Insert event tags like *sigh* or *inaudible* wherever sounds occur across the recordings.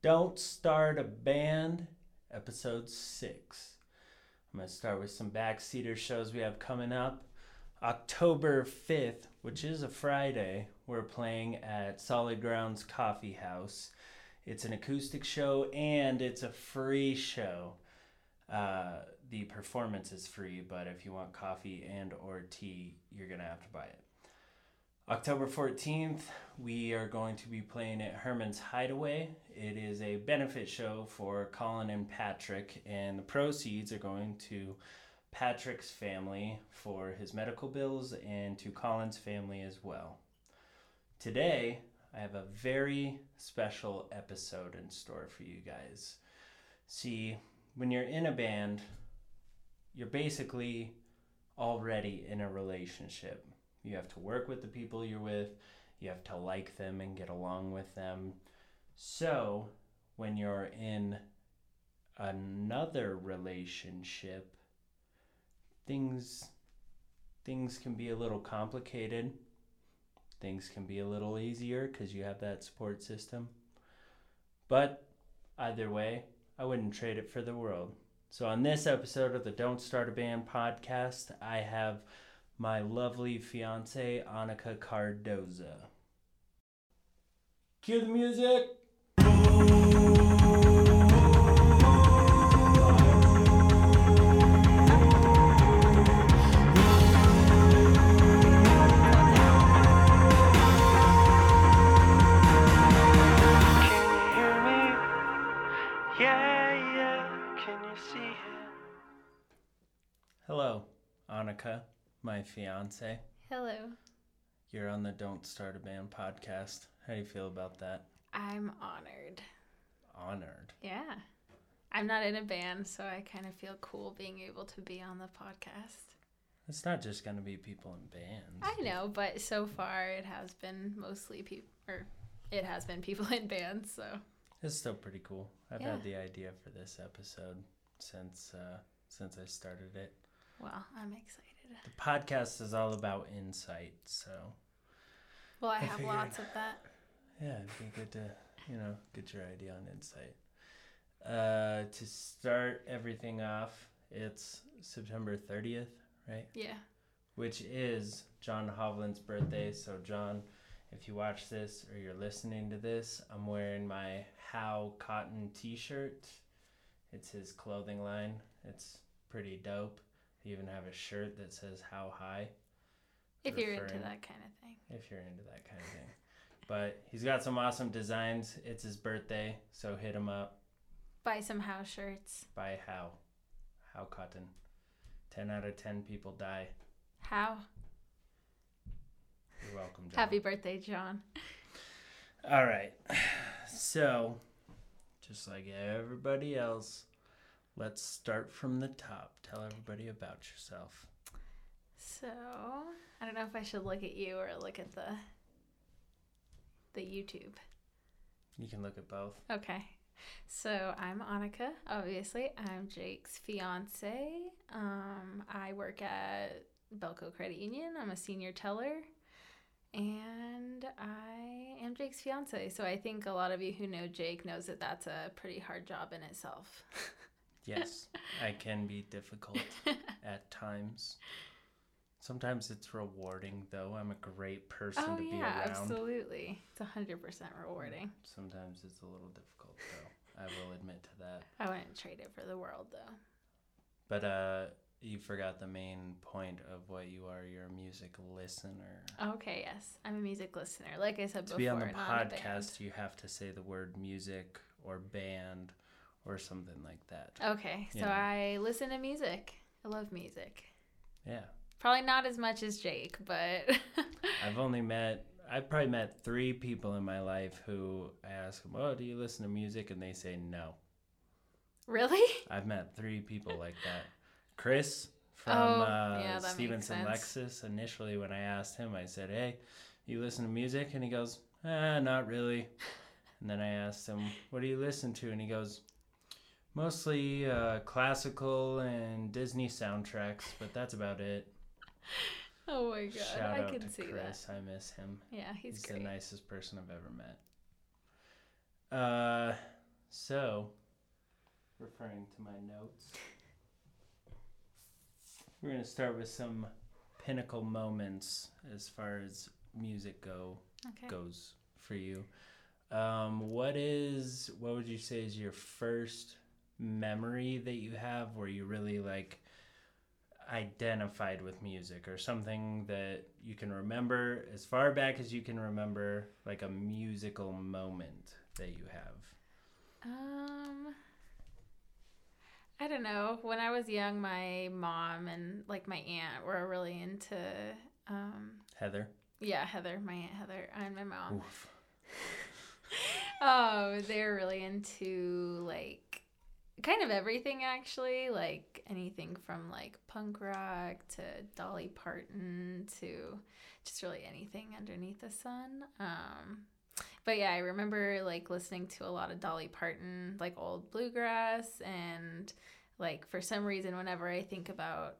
Don't Start a Band, episode six. I'm going to start with some backseater shows we have coming up. October 5th, which is a Friday, we're playing at Solid Grounds Coffee House. It's an acoustic show and it's a free show. Uh, the performance is free, but if you want coffee and or tea, you're gonna have to buy it. October 14th, we are going to be playing at Herman's Hideaway. It is a benefit show for Colin and Patrick, and the proceeds are going to Patrick's family for his medical bills and to Colin's family as well. Today, I have a very special episode in store for you guys. See, when you're in a band, you're basically already in a relationship. You have to work with the people you're with, you have to like them and get along with them. So, when you're in another relationship, things things can be a little complicated. Things can be a little easier cuz you have that support system. But either way, I wouldn't trade it for the world. So, on this episode of the Don't Start a Band podcast, I have my lovely fiance, Annika Cardoza. Cue the music! Can you hear me? Yeah, yeah. Can you see it? Hello, Annika, my fiance. Hello. You're on the Don't Start a Band podcast. How do you feel about that? I'm honored. Honored. Yeah. I'm not in a band, so I kind of feel cool being able to be on the podcast. It's not just going to be people in bands. I know, but so far it has been mostly people, or it has been people *laughs* in bands, so. It's still pretty cool. I've Yeah. had the idea for this episode since uh, since I started it. Well, I'm excited. The podcast is all about insight, so Well, I I have figured- lots of that. yeah, it'd be good to you know get your idea on insight. Uh, to start everything off, it's September thirtieth, right? Yeah. Which is John Hovland's birthday. So John, if you watch this or you're listening to this, I'm wearing my How Cotton T-shirt. It's his clothing line. It's pretty dope. Even have a shirt that says How High. If you're into that kind of thing. if you're into that kind of thing. But he's got some awesome designs. It's his birthday, so hit him up. Buy some house shirts. Buy How. How Cotton. 10 out of 10 people die. How? You're welcome, John. Happy birthday, John. All right. *sighs* So, just like everybody else, let's start from the top. Tell everybody about yourself. So, I don't know if I should look at you or look at the the YouTube. You can look at both. Okay. So I'm Annika, obviously. I'm Jake's fiance. Um, I work at Bellco Credit Union. I'm a senior teller. And I am Jake's fiance. So I think a lot of you who know Jake knows that that's a pretty hard job in itself. *laughs* Yes, *laughs* I can be difficult at times. Sometimes it's rewarding, though. I'm a great person oh to be yeah, around. absolutely. It's 100% rewarding. Sometimes it's a little difficult, though. I will admit to that. I wouldn't trade it for the world though. But uh, you forgot the main point of what you are. You're a music listener. Okay, yes. I'm a music listener. Like I said to before, be on the not a band. podcast, you have to say the word music or band or something like that. Okay, so. I listen to music. I love music. Yeah. Probably not as much as Jake, but *laughs* I've only met, I've probably met three people in my life who I ask them, Oh, do you listen to music? And they say no. really? *laughs* I've met three people like that. Chris from Oh, uh, yeah, Stevenson. Lexus. Initially, when I asked him, I said, Hey, you listen to music? And he goes, Ah, not really. *laughs* And then I asked him, What do you listen to? And he goes, Mostly uh, classical and Disney soundtracks, but that's about it. *laughs* Oh my god, Shout I can to see Chris. I miss him. Yeah, he's, He's great. the nicest person I've ever met. Uh, So, referring to my notes, we're going to start with some pinnacle moments as far as music go Okay. goes for you. Um, what is what would you say is your first memory that you have where you really like identified with music or something that you can remember as far back as you can remember like a musical moment that you have Um, I don't know. When I was young, my mom and like my aunt were really into, um, heather yeah, Heather, my aunt Heather, and my mom. Oof. um, *laughs* they were really into like kind of everything actually, like anything from like punk rock to Dolly Parton to just really anything underneath the sun. Um, but yeah, I remember like listening to a lot of Dolly Parton, like old bluegrass, and like for some reason, whenever I think about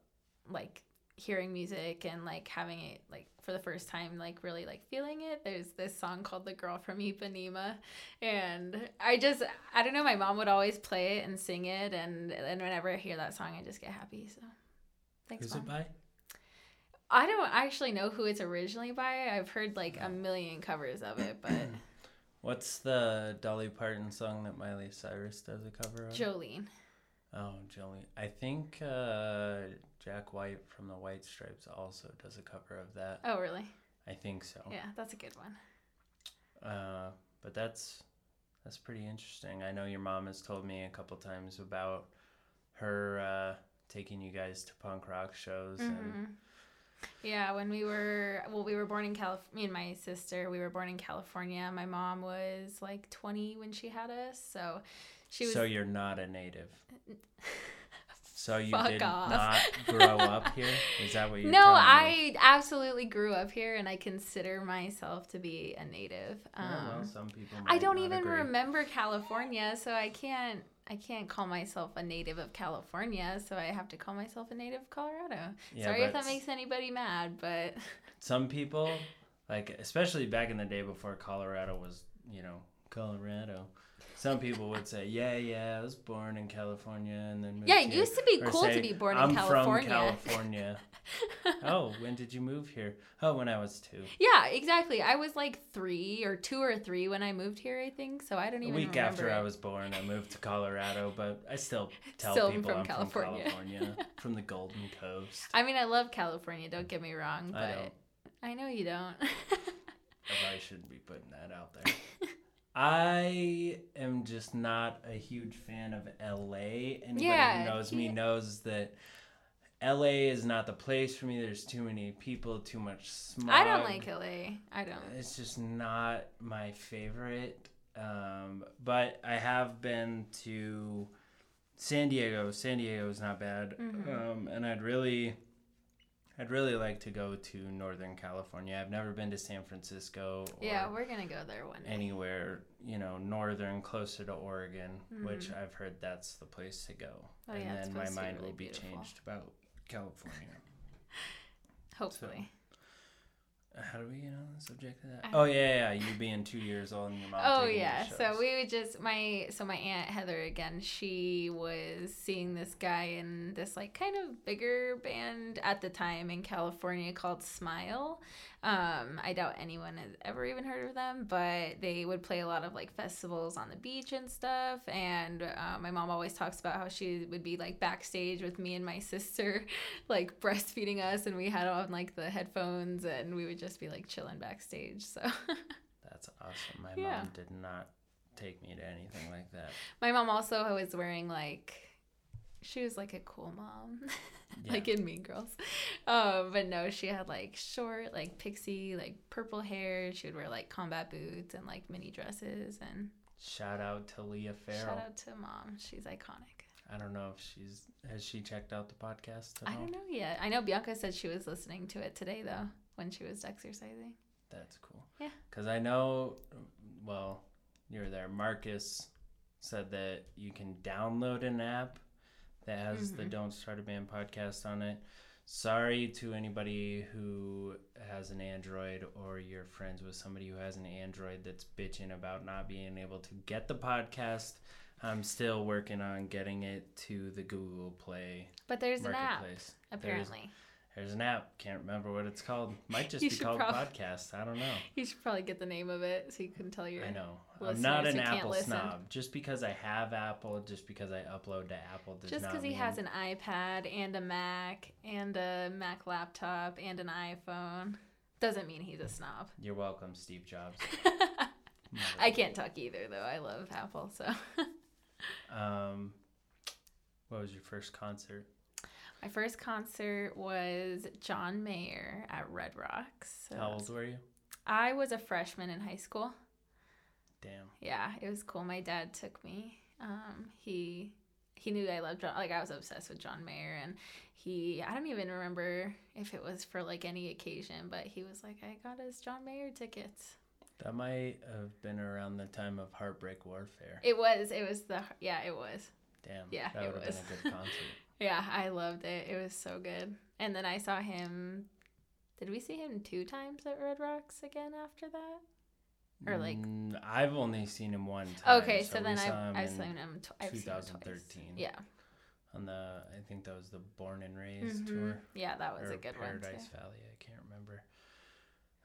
like hearing music and like having it like for the first time like really like feeling it. There's this song called the girl from ipanema and i just i don't know my mom would always play it and sing it and and whenever i hear that song i just get happy so. Thanks who's mom. it by? I don't actually know who it's originally by. I've heard like a million covers of it but *clears throat* what's the dolly parton song that miley cyrus does a cover of? Jolene. Oh, Jolene. I think uh, Jack White from the White Stripes also does a cover of that. oh really I think so. yeah that's a good one Uh, but that's that's pretty interesting. I know your mom has told me a couple times about her uh, taking you guys to punk rock shows and Mhm. Yeah, when we were well, we were born in California. Me and my sister, we were born in California. My mom was like twenty when she had us, so she was. so you're not a native. *laughs* So you Fuck did off. not grow up here? Is that what *laughs* you're no? I absolutely grew up here, and I consider myself to be a native. Um, Yeah, well, some people I don't even agree. remember California, so I can't. I can't call myself a native of California, so I have to call myself a native of Colorado. Yeah, Sorry if that makes anybody mad, but *laughs* some people like especially back in the day before colorado was you know colorado some people would say yeah yeah i was born in california and then moved yeah, it here." used to be Or cool to be born I'm in California. from california *laughs* oh when did you move here oh when i was two Yeah, exactly. I was like three or two or three when I moved here, I think. So I don't even. a week remember. after it. i was born i moved to colorado but i still *laughs* tell Still people from i'm California. from california *laughs* from the golden coast I mean, I love California. Don't get me wrong, but I. I know you don't. I probably shouldn't be putting that out there. I am just not a huge fan of LA. Anybody Yeah, who knows me knows that LA is not the place for me. There's too many people, too much smog. I don't like LA. I don't. It's just not my favorite. Um, but I have been to San Diego. San Diego is not bad. Mhm. Um, and I'd really, I'd really like to go to Northern California. I've never been to San Francisco. Or Yeah, we're gonna go there one day. anywhere you know northern closer to oregon which i've heard that's the place to go Mm-hmm. Oh, and yeah, then my supposed to be mind really will be beautiful. changed about california *laughs* Hopefully. how do we get on the subject of that I- oh yeah yeah you being two years old and your mom Oh taking you to yeah, so we would just my so my aunt Heather again. She was seeing this guy in this like kind of bigger band at the time in California called Smile. Um, I doubt anyone has ever even heard of them, but they would play a lot of like festivals on the beach and stuff. And uh, my mom always talks about how she would be like backstage with me and my *laughs* sister, like breastfeeding us, and we had on like the headphones, and we would just be like chilling backstage. So. *laughs* that's awesome my Yeah. mom did not take me to anything like that My mom also was wearing like she was like a cool mom. *laughs* Yeah. like in Mean Girls. Um, but no, she had like short, like pixie, like purple hair. She would wear like combat boots and like mini dresses and shout out to leah farrell shout out to mom. She's iconic. i don't know if she's has she checked out the podcast I don't know yet. I know Bianca said she was listening to it today though, when she was exercising. That's cool. Yeah. Because I know, well, you're there. Marcus said that you can download an app that has the Mhm. Don't Start a Band podcast on it. sorry to anybody who has an Android or you're friends with somebody who has an Android that's bitching about not being able to get the podcast. I'm still working on getting it to the Google Play But there's an app, apparently. There's an app. Can't remember what it's called. Might *laughs* just be called prob- podcast. I don't know. *laughs* You should probably get the name of it so you can tell your. I know. I'm not an Apple listen. snob. Just because I have Apple, just because I upload to Apple, does Just because he mean has an iPad and a Mac and a Mac laptop and an iPhone doesn't mean he's a snob. You're welcome, Steve Jobs. *laughs* I can't talk either, though. I love Apple, so. Um, what was your first concert? My first concert was John Mayer at Red Rocks. So How old were you? I was a freshman in high school. Damn. Yeah, it was cool. My dad took me. Um, he he knew I loved John. Like I was obsessed with John Mayer, and he I don't even remember if it was for like any occasion, but he was like, I got us John Mayer tickets. That might have been around the time of Heartbreak Warfare. It was it was the yeah it was Damn. yeah, That it would have was. been a good *laughs* concert. Yeah I loved it. It was so good. And then I saw him. Did we see him two times at Red Rocks again after that? Or, like- Mm, I've only seen him one time. Okay, so, we then I I saw him. Tw- I've seen him twice. 2013. Yeah. On the, I think that was the Born and Raised Mhm. tour. Yeah, that was a good Paradise one Paradise Valley. I can't remember.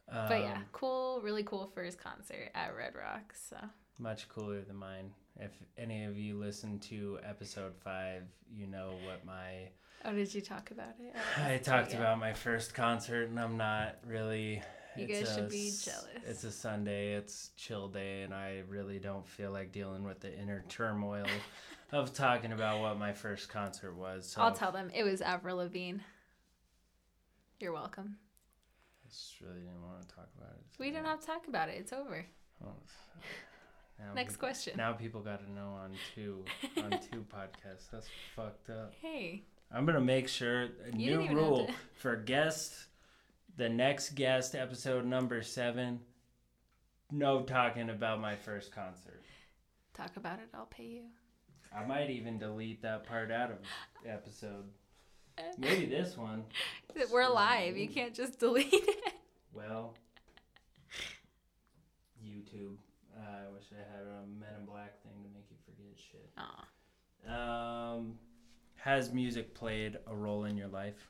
But yeah, Um, cool, really cool first concert at Red Rocks. So much cooler than mine. If any of you listen to episode five, you know what my Oh, did you talk about it? *sighs* I listened talked it about my first concert, and I'm not really. You guys should a be jealous. It's a Sunday. It's chill day, and I really don't feel like dealing with the inner turmoil *laughs* of talking about what my first concert was. So I'll tell them it was Avril Lavigne. You're welcome. I just really didn't want to talk about it. We don't have to talk about it. It's over. Oh, now Next peop- question. Now people got to know on two on *laughs* two podcasts. That's fucked up. Hey, I'm gonna make sure a didn't new rule to- *laughs* for guests. The next guest, episode number seven. No talking about my first concert. talk about it. I'll pay you. I might even delete that part out of the episode. *laughs* Maybe this one. We're live. You can't just delete it. Well, YouTube. I wish I had a Men in Black thing to make you forget shit. Aw. Um, has music played a role in your life?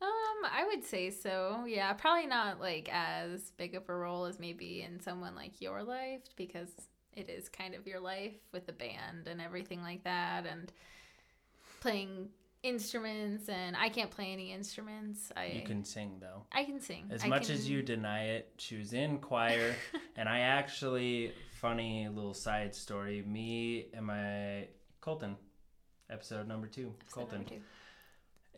Um, I would say so. Yeah, probably not like as big of a role as maybe in someone like your life because it is kind of your life with the band and everything like that and playing instruments and I can't play any instruments. I You can sing though. I can sing. As I much as you deny it, she was in choir, *laughs* and I actually, funny little side story. Me and my Colton, episode number two, Episode Colton. number two.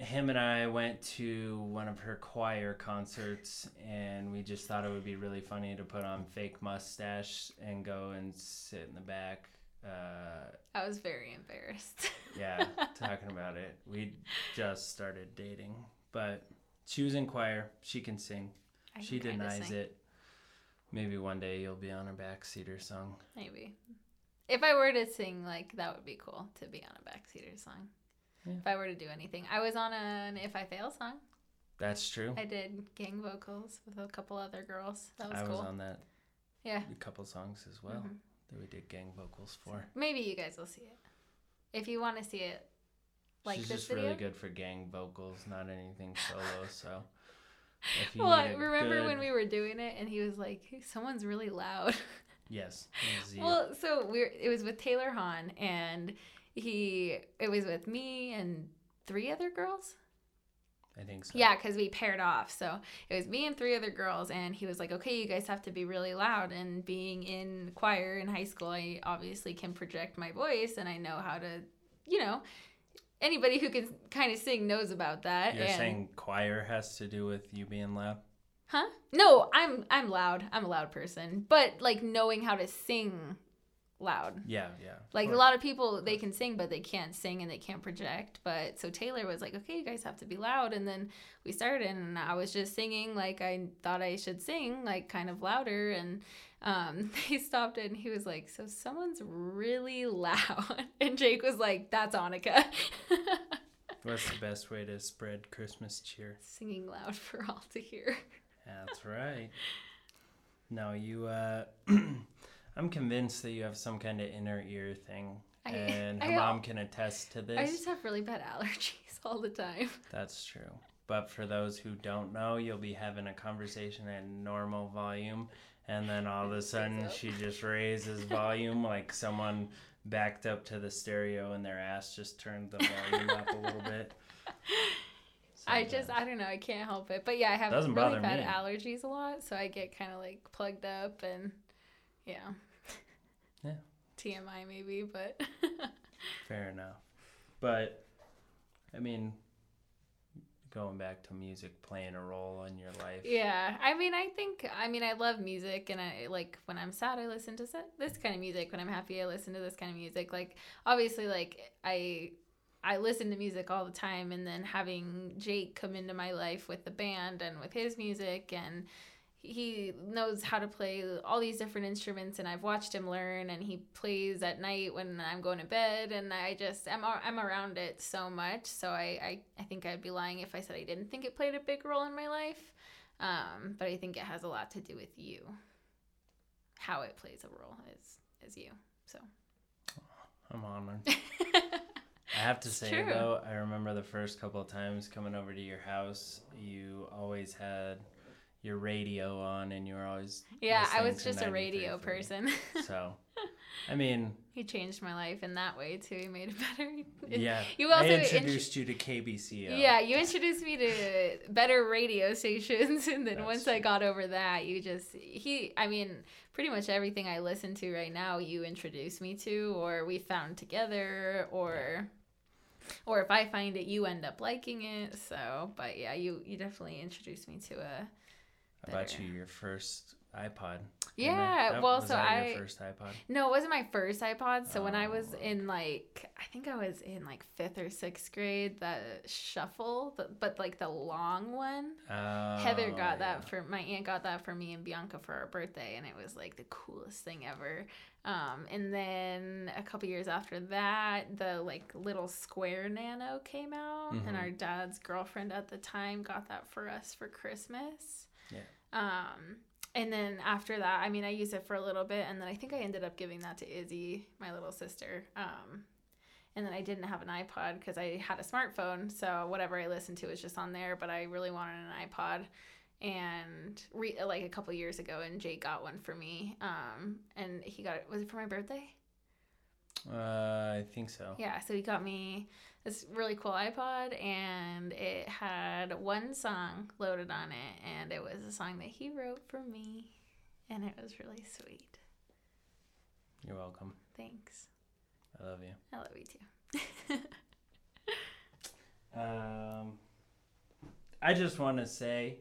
Him and I went to one of her choir concerts, and we just thought it would be really funny to put on fake mustache and go and sit in the back. Uh, I was very embarrassed. *laughs* yeah, talking about it. We just started dating, but she was in choir. She can sing. I She can denies sing. it. Maybe one day you'll be on her backseater song. Maybe. If I were to sing, like, that would be cool to be on a backseater song. Yeah. If I were to do anything. I was on an If I Fail song. That's true. I did gang vocals with a couple other girls. That was I cool. was on that yeah. a couple songs as well Mhm. That we did gang vocals for. Maybe you guys will see it. If you want to see it, like She's this just video. really good for gang vocals, not anything solo. *laughs* so if you Well, I remember when we were doing it, and he was like, "Someone's really loud." *laughs* yes, it was you. Well, so we are it was with Taylor Hahn, and he it was with me and three other girls. I think so. Yeah, because we paired off. So it was me and three other girls, and he was like, "Okay, you guys have to be really loud." And being in choir in high school, I obviously can project my voice, and I know how to, you know, anybody who can kind of sing knows about that. You're and, saying choir has to do with you being loud? huh? No, I'm I'm loud. I'm a loud person, but like knowing how to sing loud. Yeah, yeah. Like a lot of people, they can sing, but they can't sing and they can't project. But so Taylor was like, okay, you guys have to be loud. And then we started, and I was just singing like I thought I should sing, like kind of louder. And um, *laughs* they stopped it, and he was like, so someone's really loud. *laughs* And Jake was like, that's Annika. *laughs* What's the best way to spread Christmas cheer? Singing loud for all to hear. That's right. Now you. uh *clears throat* I'm convinced that you have some kind of inner ear thing, I- and her al- mom can attest to this. I just have really bad *laughs* allergies all the time. That's true. But for those who don't know, you'll be having a conversation at normal volume, and then all of a sudden up. she *laughs* just raises volume like someone backed up to the stereo and their ass just turned the volume up a little bit. *laughs* I just, I don't know, I can't help it. But yeah, I have Doesn't really bad me. allergies a lot, so I get kind of like plugged up and yeah. TMI maybe, but *laughs* Fair enough. But, I mean, going back to music playing a role in your life. yeah. I mean, I think, I mean, I love music, and I like when I'm sad, I listen to this kind of music. When I'm happy, I listen to this kind of music. Like, obviously, like I. I listen to music all the time, and then having Jake come into my life with the band and with his music, and he knows how to play all these different instruments and I've watched him learn and he plays at night when I'm going to bed and I just I'm, I'm around it so much so I, I, I think I'd be lying if I said I didn't think it played a big role in my life um, but I think it has a lot to do with you how it plays a role is is you so I'm honored. *laughs* I have to It's say true. though, I remember the first couple of times coming over to your house, you always had your radio on, and you were always yeah I was just a radio person *laughs* So, I mean, he changed my life in that way too he made it *laughs* better yeah. *laughs* You I also int- introduced you to KBCO. Yeah, you introduced me to better radio stations, and then That's once I got over that, you just he. I mean, pretty much everything I listen to right now, you introduced me to, or we found together, or or if I find it, you end up liking it. So, but yeah, you you definitely introduced me to a. I bought you your first iPod. Yeah, That- well, so I- your first iPod. No, it wasn't my first iPod. So when I was Oh. in like, I think I was in like fifth or sixth grade, the shuffle, the, but like the long one. Heather Oh, got yeah. that for my aunt got that for me and Bianca for our birthday, and it was like the coolest thing ever. Um, and then a couple years after that, the like little square Nano came out, and Mhm. our dad's girlfriend at the time got that for us for Christmas. Yeah. Um, and then after that, I mean, I used it for a little bit, and then I think I ended up giving that to Izzy, my little sister. Um, and then I didn't have an iPod because I had a smartphone, so whatever I listened to was just on there. But I really wanted an iPod, and re- like a couple years ago, and Jake got one for me. Um, and he got it. Was it for my birthday? Uh, I think so. Yeah, so he got me this really cool iPod, and it had one song loaded on it, and it was a song that he wrote for me, and it was really sweet. You're welcome. Thanks. I love you. I love you too. *laughs* *laughs* Um, I just want to say,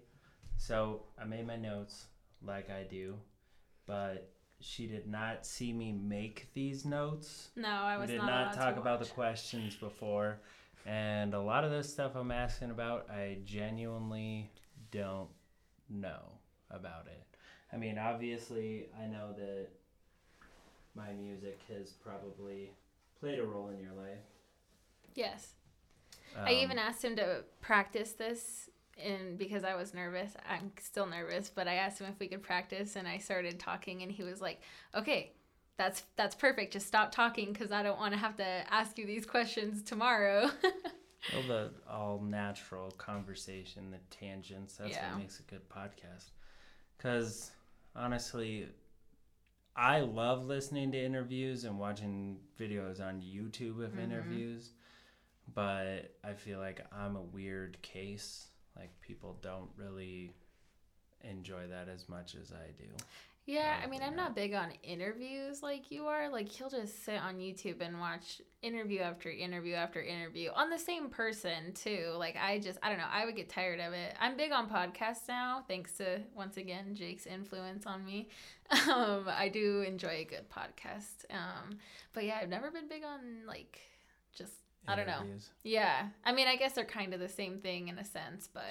so I made my notes like I do, but she did not see me make these notes. no, I was We did not, not talk about the questions before, and a lot of this stuff I'm asking about, I genuinely don't know about it. I mean, obviously, I know that my music has probably played a role in your life. Yes. I Um, even asked him to practice this and because I was nervous. I'm still nervous, but I asked him if we could practice and I started talking and he was like, "Okay, that's that's perfect. Just stop talking cuz I don't want to have to ask you these questions tomorrow." *laughs* Well, the all natural conversation, the tangents, that's Yeah. what makes a good podcast. Because honestly, I love listening to interviews and watching videos on YouTube of Mhm. interviews, but I feel like I'm a weird case. Like, people don't really enjoy that as much as I do. Yeah, I mean, I'm not. big on interviews like you are. Like, he'll just sit on YouTube and watch interview after interview after interview on the same person, too. Like, I just, I don't know, I would get tired of it. I'm big on podcasts now, thanks to, once again, Jake's influence on me. *laughs* Um, I do enjoy a good podcast. Um, but yeah, I've never been big on, like, just, I don't know. Yeah. I mean, I guess they're kind of the same thing in a sense, but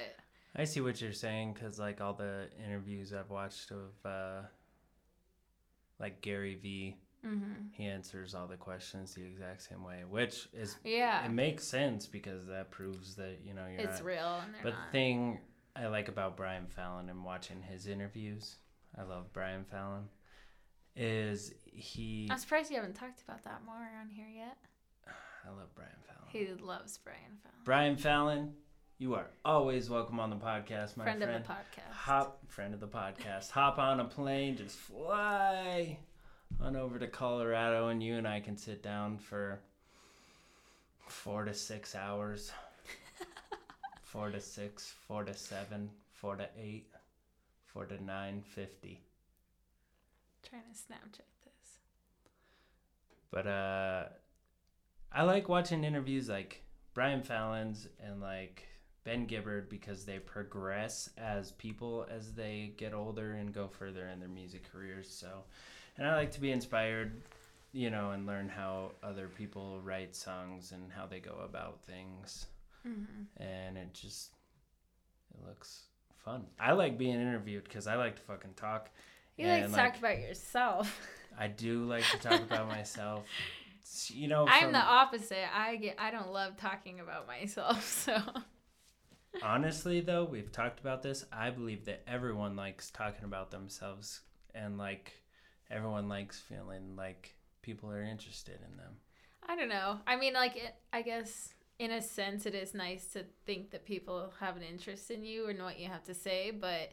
I see what you're saying because, like, all the interviews I've watched of, uh, like, Gary Vee. hmm He answers all the questions the exact same way, which is Yeah. it makes sense because that proves that you know you're it's not. real and But not. the thing I like about Brian Fallon and watching his interviews, I love Brian Fallon, is he. I'm surprised you haven't talked about that more on here yet. *sighs* I love Brian. He loves Brian Fallon. Brian Fallon, you are always welcome on the podcast, my friend, friend. of the podcast. Hop, friend of the podcast. Hop on a plane, just fly on over to Colorado, and you and I can sit down for four to six hours. *laughs* four to six, four to seven, four to eight, four to nine fifty. Trying to Snapchat this. But uh, I like watching interviews like Brian Fallon's and like Ben Gibbard because they progress as people as they get older and go further in their music careers. So, and I like to be inspired, you know, and learn how other people write songs and how they go about things. Mm-hmm. And it just it looks fun. I like being interviewed because I like to fucking talk. You like to And, talk about yourself. I do like to talk about *laughs* myself. You know, I'm from- the opposite. I get. I don't love talking about myself. *laughs* So Honestly, though, we've talked about this. I believe that everyone likes talking about themselves and like everyone likes feeling like people are interested in them. I don't know. I mean, like, it, I guess in a sense, it is nice to think that people have an interest in you and what you have to say. But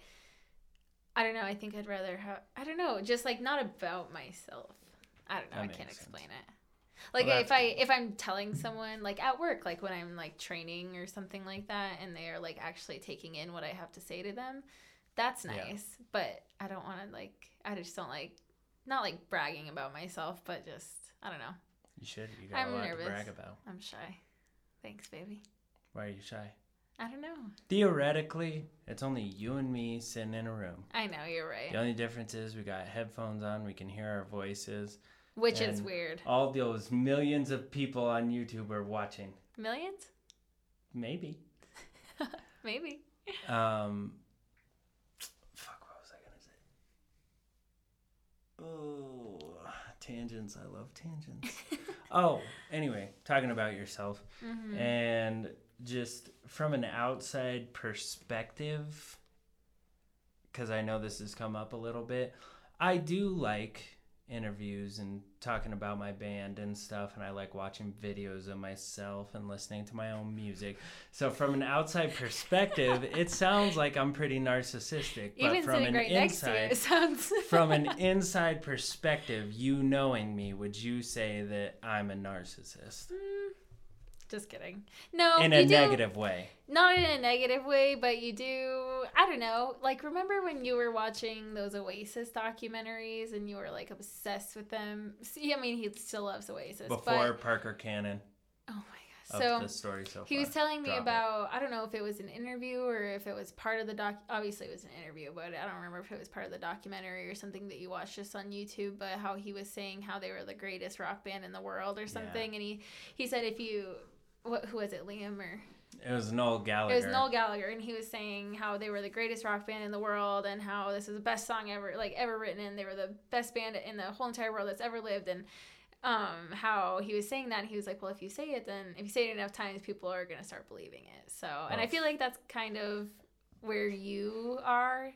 I don't know. I think I'd rather have. I don't know. Just like not about myself. I don't know. That I can't sense. explain it. Like Well, if I if I'm telling someone like at work, like when I'm like training or something like that, and they are like actually taking in what I have to say to them, that's Yeah. nice. But I don't want to like. I just don't like. Not like bragging about myself, but just I don't know. You should. You got I'm a lot nervous. to brag about. I'm shy. Thanks, baby. Why are you shy? I don't know. Theoretically, it's only you and me sitting in a room. I know you're right. The only difference is we got headphones on. We can hear our voices. Which is weird. All those millions of people on YouTube are watching. Millions? Maybe. *laughs* Maybe. Um, fuck, what was I gonna say? Oh, tangents. I love tangents. *laughs* oh, anyway, talking about yourself hmm and just from an outside perspective, because I know this has come up a little bit, I do like interviews and talking about my band and stuff and I like watching videos of myself and listening to my own music. So from an outside perspective, it sounds like I'm pretty narcissistic, but Even from an right next to you, inside it sounds. *laughs* from an inside perspective, you knowing me, would you say that I'm a narcissist? Mm, Just kidding. No, In a do, negative way. Not in a negative way, but you do. I don't know. Like, remember when you were watching those Oasis documentaries and you were like obsessed with them? See, I mean, he still loves Oasis. Before But, Parker Cannon oh my. So. the story so far. He was telling me Drop it. about I don't know if it was an interview or if it was part of the doc. Obviously, it was an interview, but I don't remember if it was part of the documentary or something that you watched just on YouTube. But how he was saying how they were the greatest rock band in the world or something, and he he said if you what who was it Liam or It was Noel Gallagher. it was Noel Gallagher, and he was saying how they were the greatest rock band in the world, and how this is the best song ever, like ever written, and they were the best band in the whole entire world that's ever lived, and um, how he was saying that, and he was like, well, if you say it, then if you say it enough times, people are gonna start believing it. So, and I feel like that's kind of where you are.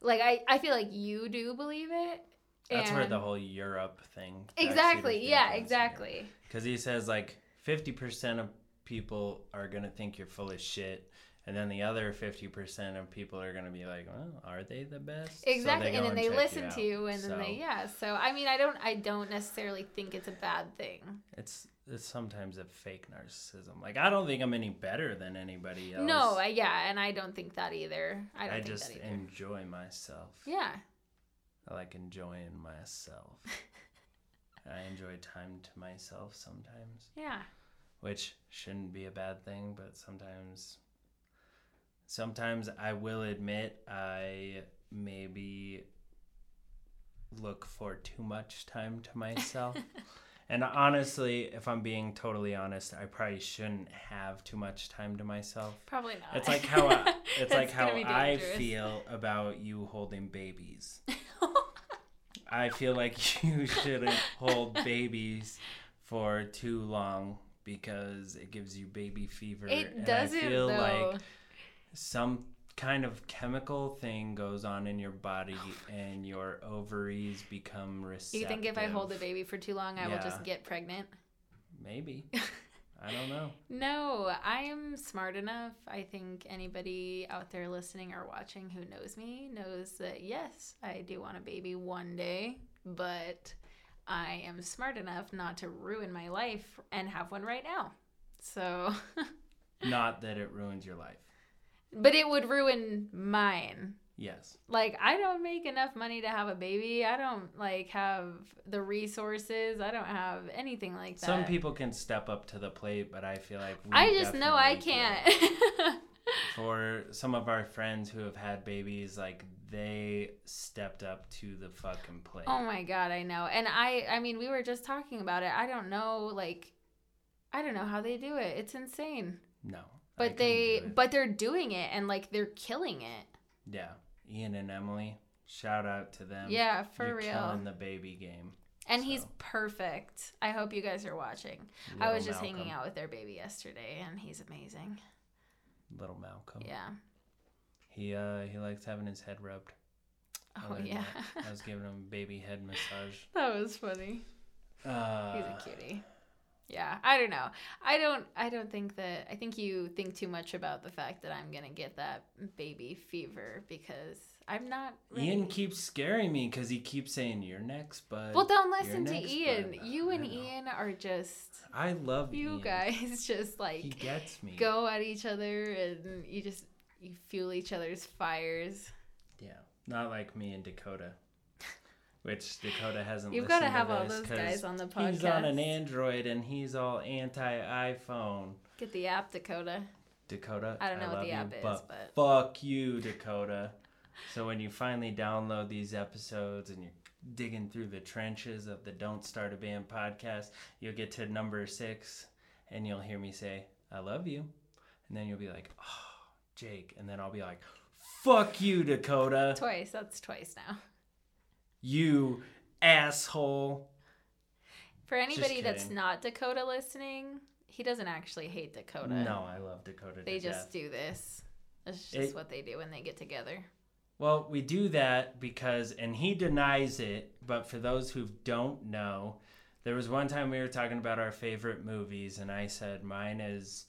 Like I, I feel like you do believe it. That's where the whole Europe thing. exactly, yeah, exactly. Because he says like 50% of people are going to think you're full of shit. And then the other 50% of people are going to be like, well, are they the best? Exactly, go and then they listen out. to you, and then they yeah. So I mean, I don't, I don't necessarily think it's a bad thing. It's, it's sometimes a fake narcissism. Like, I don't think I'm any better than anybody else. No, I, yeah, and I don't think that either. I don't I think just that either. enjoy myself. yeah, I like enjoying myself. *laughs* I enjoy time to myself sometimes, yeah, which shouldn't be a bad thing, but sometimes sometimes I will admit I maybe look for too much time to myself. *laughs* and honestly, if I'm being totally honest, I probably shouldn't have too much time to myself. probably not. It's like how I, *laughs* it's like how I feel about you holding babies. *laughs* I feel like *laughs* you shouldn't hold babies for too long because it gives you baby fever. It and doesn't I feel though. like some kind of chemical thing goes on in your body and your ovaries become receptive. you think if I hold a baby for too long, I will just get pregnant? Maybe. *laughs* I don't know. No, I am smart enough. I think anybody out there listening or watching who knows me knows that yes, I do want a baby one day, but I am smart enough not to ruin my life and have one right now. So, *laughs* Not that it ruins your life. but it would ruin mine. Yes. Like I don't make enough money to have a baby. I don't like have the resources. I don't have anything like that. Some people can step up to the plate, but I feel like we I just know I can't. *laughs* for some of our friends who have had babies, like they stepped up to the fucking plate. Oh my god, I know. And I I mean, we were just talking about it. I don't know like I don't know how they do it. It's insane. no. But they but they're doing it and like they're killing it. yeah, Ian and Emily, shout out to them. yeah, for You're real. killing the baby game. and he's perfect. I hope you guys are watching. I was just Malcolm. hanging out with their baby yesterday and he's amazing. Little Malcolm. Yeah. He uh he likes having his head rubbed. Oh yeah. that, I was giving him baby head massage. *laughs* that was funny. Uh, He's a cutie. Yeah, I don't know. I don't. I don't think that. I think you think too much about the fact that I'm gonna get that baby fever because I'm not. Ready. Ian keeps scaring me because he keeps saying you're next, but Well, don't listen to Ian. bud." You and. Ian are just I love you Ian. guys. *laughs* Just like He gets me. go at each other and you just you fuel each other's fires. Yeah, not like me and Dakota. Which Dakota hasn't. You've got to have to all those guys on the podcast. He's on an Android and he's all anti-iPhone. Get the app, Dakota. Dakota, I don't know what love the you, app is, but, but- fuck you, Dakota. so when you finally download these episodes and you're digging through the trenches of the Don't Start a Band podcast, you'll get to number six and you'll hear me say, "I love you," and then you'll be like, "Oh, Jake," and then I'll be like, "Fuck you, Dakota." Twice. That's twice now. You asshole. For anybody that's not Dakota listening, he doesn't actually hate Dakota. No, I love Dakota. They just death. do this. It's just It- what they do when they get together. Well, we do that because, and he denies it, but for those who don't know, there was one time we were talking about our favorite movies, and I said mine is.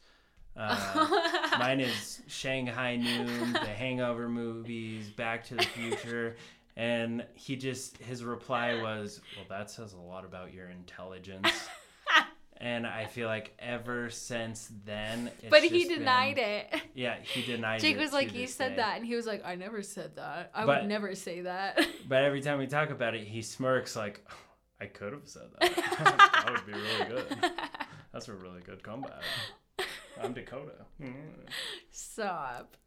Uh, *laughs* mine is Shanghai Noon, the Hangover movies, Back to the Future, and he just his reply *laughs* was, "Well, that says a lot about your intelligence." *laughs* and I feel like ever since then, it's but he just been- denied it. Yeah, he denied. It. Jake was like, "You said day. that," and he was like, "I never said that. I But- would never say that." *laughs* But every time we talk about it, he smirks like, I could have said that. that would be really good. That's a really good comeback. I'm Dakota. Mm. Stop.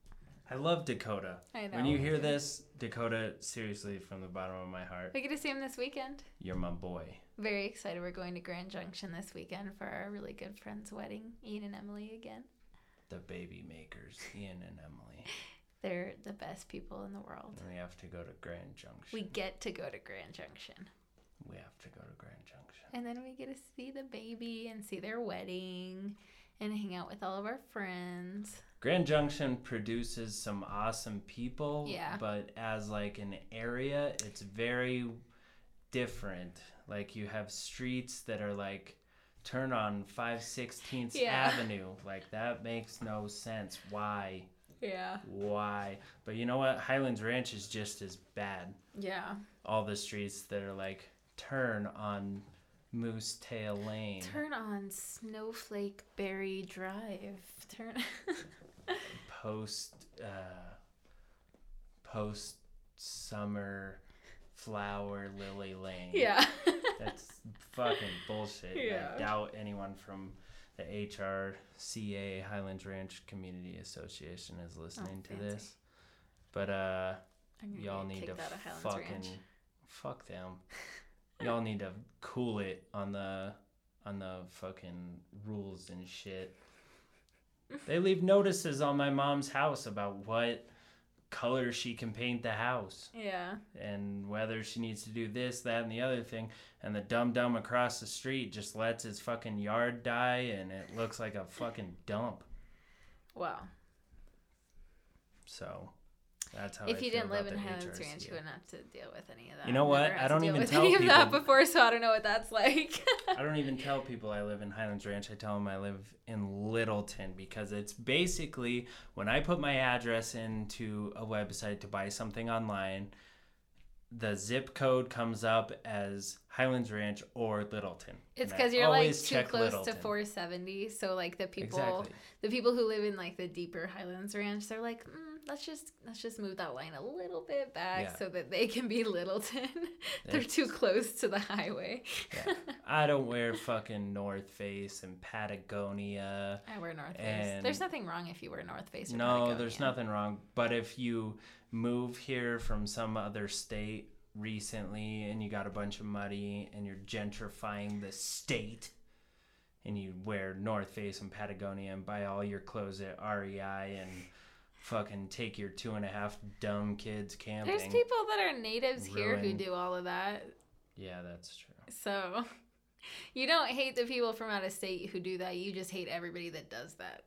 I love Dakota. I know. When you hear this, Dakota, seriously, from the bottom of my heart, we get to see him this weekend. you're my boy. Very excited. We're going to Grand Junction this weekend for our really good friend's wedding. Ian and Emily again. The baby makers, Ian and Emily. *laughs* They're the best people in the world. And we have to go to Grand Junction. We get to go to Grand Junction. We have to go to Grand Junction. And then we get to see the baby and see their wedding and hang out with all of our friends. Grand Junction produces some awesome people, Yeah. but as like an area, it's very different. Like you have streets that are like turn on 516th Yeah. Avenue. Like that makes no sense. Why? Yeah. Why? But you know what? Highlands Ranch is just as bad. Yeah. All the streets that are like turn on Moose Tail Lane. Turn on Snowflake Berry Drive. Turn. *laughs* post uh post summer flower lily lane yeah. *laughs* that's fucking bullshit Yeah. i doubt anyone from the hrca highlands ranch community association is listening to Oh, fancy. this but uh y'all need to kicked out of Highlands fucking Ranch. fuck them y'all need to cool it on the on the fucking rules and shit they leave notices on my mom's house about what color she can paint the house Yeah. and whether she needs to do this, that, and the other thing. And the dumb dumb across the street just lets his fucking yard die and it looks like a fucking dump. Wow. So that's how. if I you didn't live in Highlands. Ranch, you wouldn't have to deal with any of that. You know what? I don't even tell any of that people- before, so I don't know what that's like. *laughs* I don't even tell people I live in Highlands Ranch. I tell them I live in Littleton because it's basically when I put my address into a website to buy something online, the zip code comes up as Highlands Ranch or Littleton. It's because you're like too close Littleton. to 470. So like the people, Exactly. the people who live in like the deeper Highlands Ranch, they're like, mm, let's just let's just move that line a little bit back Yeah. so that they can be *laughs* Littleton. they're too close to the highway. Yeah. *laughs* I don't wear fucking North Face and Patagonia. I wear North Face. There's nothing wrong if you wear North Face. No, there's nothing wrong. But if you move here from some other state recently and you got a bunch of money and you're gentrifying the state and you wear North Face and Patagonia and buy all your clothes at REI and fucking take your two and a half dumb kids camping. There's people that are natives here who do all of that. Yeah, that's true. So *laughs* you don't hate the people from out of state who do that. You just hate everybody that does that.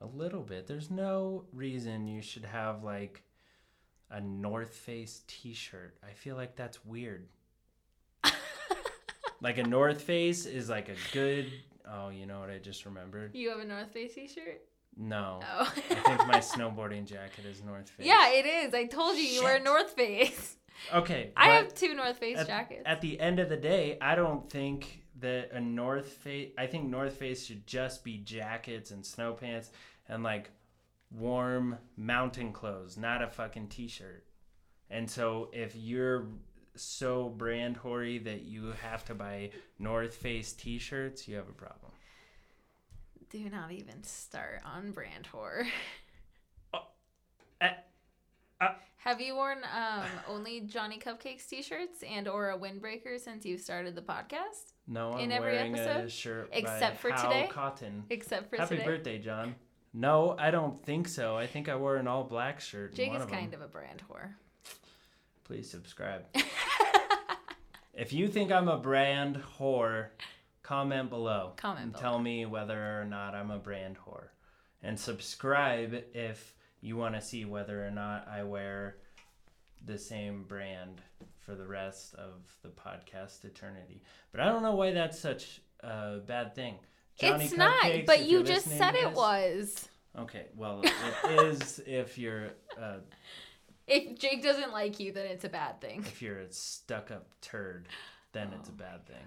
A little bit. There's no reason you should have like a North Face t-shirt. I feel like that's weird. *laughs* like a North Face is like a good Oh, you know what I just remembered? You have a North Face t-shirt? No. Oh. I think my *laughs* snowboarding jacket is North Face. Yeah, it is. I told you you wear Shit. North Face. Okay. *laughs* I have two North Face at, jackets. At the end of the day, I don't think that a North Face. I think North Face should just be jackets and snow pants and like warm mountain clothes, not a fucking t-shirt. And so if you're so brand hoary that you have to buy North Face t-shirts, you have a problem. Do not even start on brand whore. *laughs* eh, uh. have you worn um, only Johnny Cupcakes t-shirts and or a windbreaker since you started the podcast? No, I'm In every wearing a shirt Except by for Hal today? Cotton. Except for today. Happy today. birthday, John. No, I don't think so. I think I wore an all black shirt. Jake is of them. kind of a brand whore. Please subscribe. *laughs* if you think I'm a brand whore, comment below. Comment and below. tell me whether or not I'm a brand whore. And subscribe if you want to see whether or not I wear the same brand for the rest of the podcast eternity. But I don't know why that's such a bad thing. Johnny it's not, but you just said it this- was. Okay, well, it is *laughs* if you're uh, If Jake doesn't like you, then it's a bad thing. if you're a stuck-up turd, then it's a Oh, bad thing. *gasps*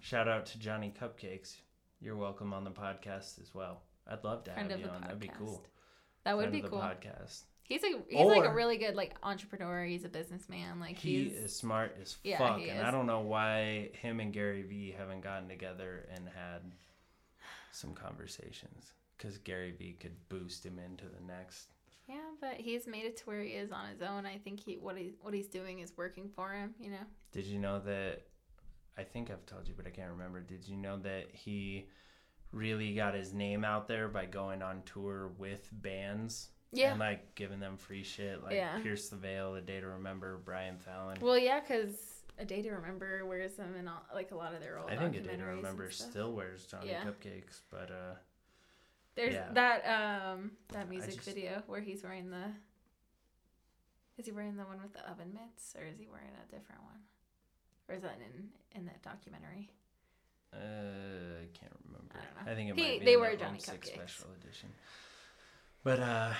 Shout out to Johnny Cupcakes. You're welcome on the podcast as well. I'd love to Friend have you on. That'd be cool. podcast. That would Friend be cool. Podcast. He's a he's like a really good like entrepreneur. He's a businessman. Like He is smart as Yeah, fuck, and is. I don't know why him and Gary Vee haven't gotten together and had some conversations. Because Gary Vee could boost him into the next. yeah, but he's made it to where he is on his own. I think he what he what he's doing is working for him. You know. Did you know that? I think I've told you, but I can't remember. Did you know that he really got his name out there by going on tour with bands? Yeah. And like giving them free shit, like Yeah. Pierce the Veil, A Day to Remember, Brian Fallon. Well, yeah, because a day to remember wears them in all, like a lot of their old. I think A Day to Remember still wears Johnny Yeah. Cupcakes, but uh, There's yeah. that um that music just- video where he's wearing the. Is he wearing the one with the oven mitts, or is he wearing a different one, or is that in in that documentary? uh, I can't remember. I. I think it He- might be they the Johnny Cupcakes. Special Edition. But uh,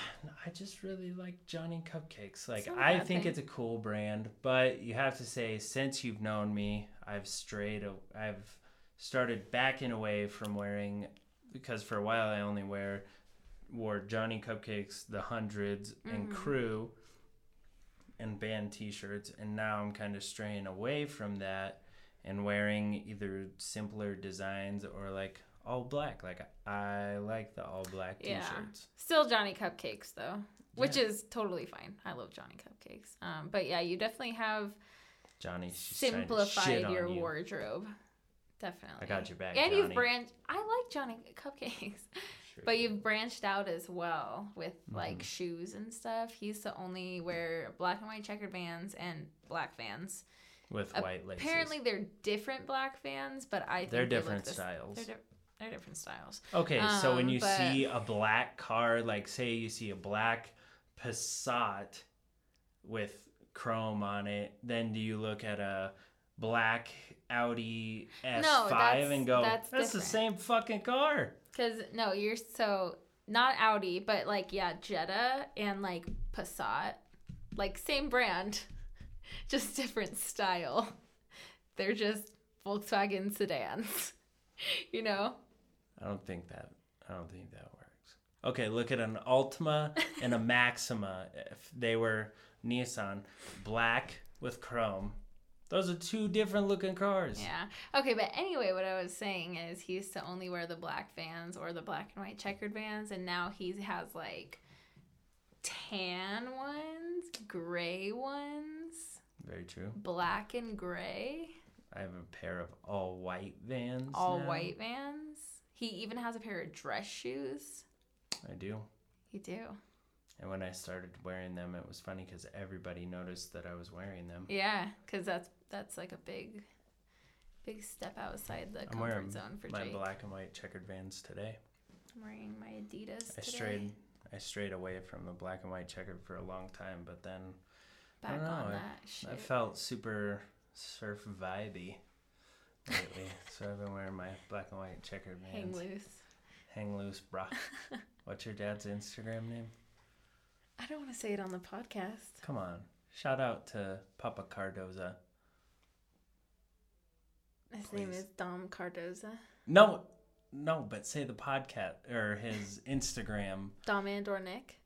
I just really like Johnny Cupcakes. Like It's not a I think thing. it's a cool brand, but you have to say since you've known me, I've strayed. I've started backing away from wearing because for a while I only wear wore Johnny Cupcakes, the hundreds, and Mhm. Crew, and band T-shirts, and now I'm kind of straying away from that and wearing either simpler designs or like all black. Like I like the all black T-shirts. Still Johnny Cupcakes though, which Yeah. is totally fine. I love Johnny Cupcakes. Um, but yeah, you definitely have Johnny, she's trying to simplified your you. wardrobe. Definitely. I got your back, And Johnny. you've branched I like Johnny Cupcakes. *laughs* Sure. But you've branched out as well with like Mhm. shoes and stuff. He used to only wear black and white checkered vans and black vans. with white laces. Apparently, they're different black vans, but I think they're they different the styles. They're, di- they're different styles. Okay, so when Um, you but- see a black car, like say you see a black Passat with chrome on it, then do you look at a black Audi S5 that's- and go, that's that's, the same fucking car? Because no, you're so not Audi, but like yeah, Jetta and like Passat, like same brand, *laughs* just different style. *laughs* They're just Volkswagen sedans, *laughs* you know. I don't think that. I don't think that works. Okay, look at an Altima and a Maxima. If they were Nissan, black with chrome, those are two different looking cars. Yeah. Okay, but anyway, what I was saying is he used to only wear the black vans or the black and white checkered vans, and now he has like tan ones, gray ones, Very true. black and gray. I have a pair of all white vans. all now. white vans. He even has a pair of dress shoes. I do. You do. And when I started wearing them, it was funny because everybody noticed that I was wearing them. Yeah, because that's that's like a big, big step outside the I'm wearing comfort zone for my Jake. black and white checkered vans today. I'm wearing my Adidas I today. strayed, I strayed away from the black and white checkered for a long time, but then I don't know, on I- that shit. I felt super surf vibey lately. *laughs* so I've been wearing my black and white checkered vans. Hang loose. Hang loose, brah. *laughs* What's your dad's Instagram name? I don't want to say it on the podcast. Come on. Shout out to Papa Cardoza. His name is Dom Cardoza. No, no, but say the podcast or his *laughs* Instagram, Dom and or Nick.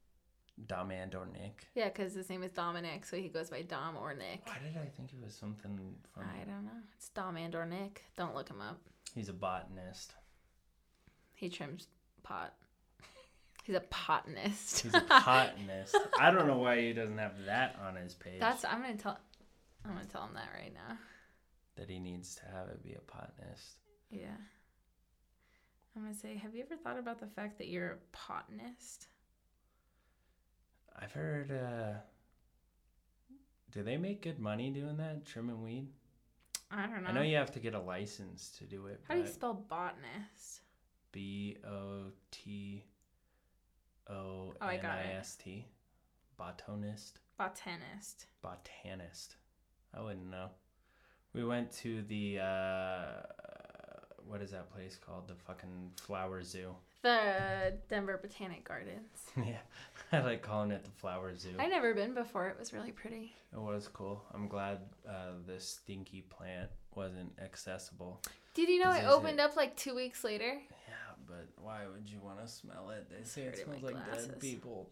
Dom and or Nick. Yeah, because his name is Dominic, so he goes by Dom or Nick. Why did I think it was something from? I don't know. It's Dom and or Nick. Don't look him up. He's a botanist. He trims pot. *laughs* He's a botanist. He's a *laughs* botanist. I don't know why he doesn't have that on his page. That's I'm gonna tell. I'm gonna tell him that right now. That he needs to have it be a botanist. Yeah. I'm gonna say, have you ever thought about the fact that you're a botanist? I've heard. uh Do they make good money doing that, trimming weed? I don't know. I know you have to get a license to do it. How do you spell botanist? B O T O Oh, I N I. S T. Botanist. Botanist. Botanist. I wouldn't know. We went to the uh what is that place called? The fucking flower zoo. The Denver Botanic Gardens. *laughs* yeah. I like calling it the flower zoo. I never been before. It was really pretty. It was cool. I'm glad uh this stinky plant wasn't accessible. Did you know it it- opened up like two weeks later? Yeah, but why would you want to smell it? They say it smells like glasses. dead people.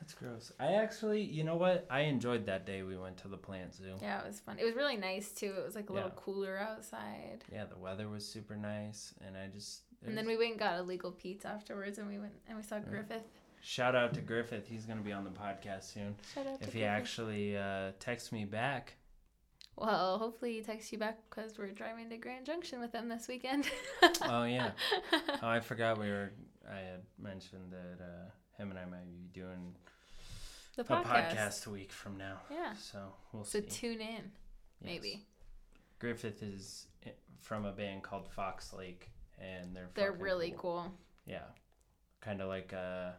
That's gross. I actually, you know what? I enjoyed that day we went to the plant zoo. Yeah, it was fun. It was really nice too. It was like a little Yeah. cooler outside. Yeah, the weather was super nice, and I just. And then we went and got Illegal Pete's afterwards, and we went and we saw Griffith. Shout out to Griffith. He's gonna be on the podcast soon. Shout out to If he Griffith. actually uh, texts me back, Well, hopefully he texts you back because we're driving to Grand Junction with him this weekend. *laughs* oh yeah. *laughs* Oh, I forgot we were. I had mentioned that uh, him and I might be doing the a podcast. podcast a week from now. Yeah. So we'll see. So see. tune in, Yes. maybe. Griffith is from a band called Fox Lake, and they're They're really cool. Yeah, kind of like uh,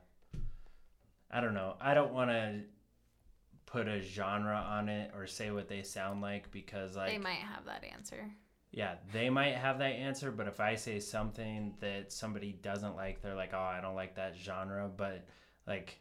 I don't know. I don't want to put a genre on it or say what they sound like because like they might have that answer. yeah, they might have that answer, but if I say something that somebody doesn't like, they're like, "Oh, I don't like that genre," but like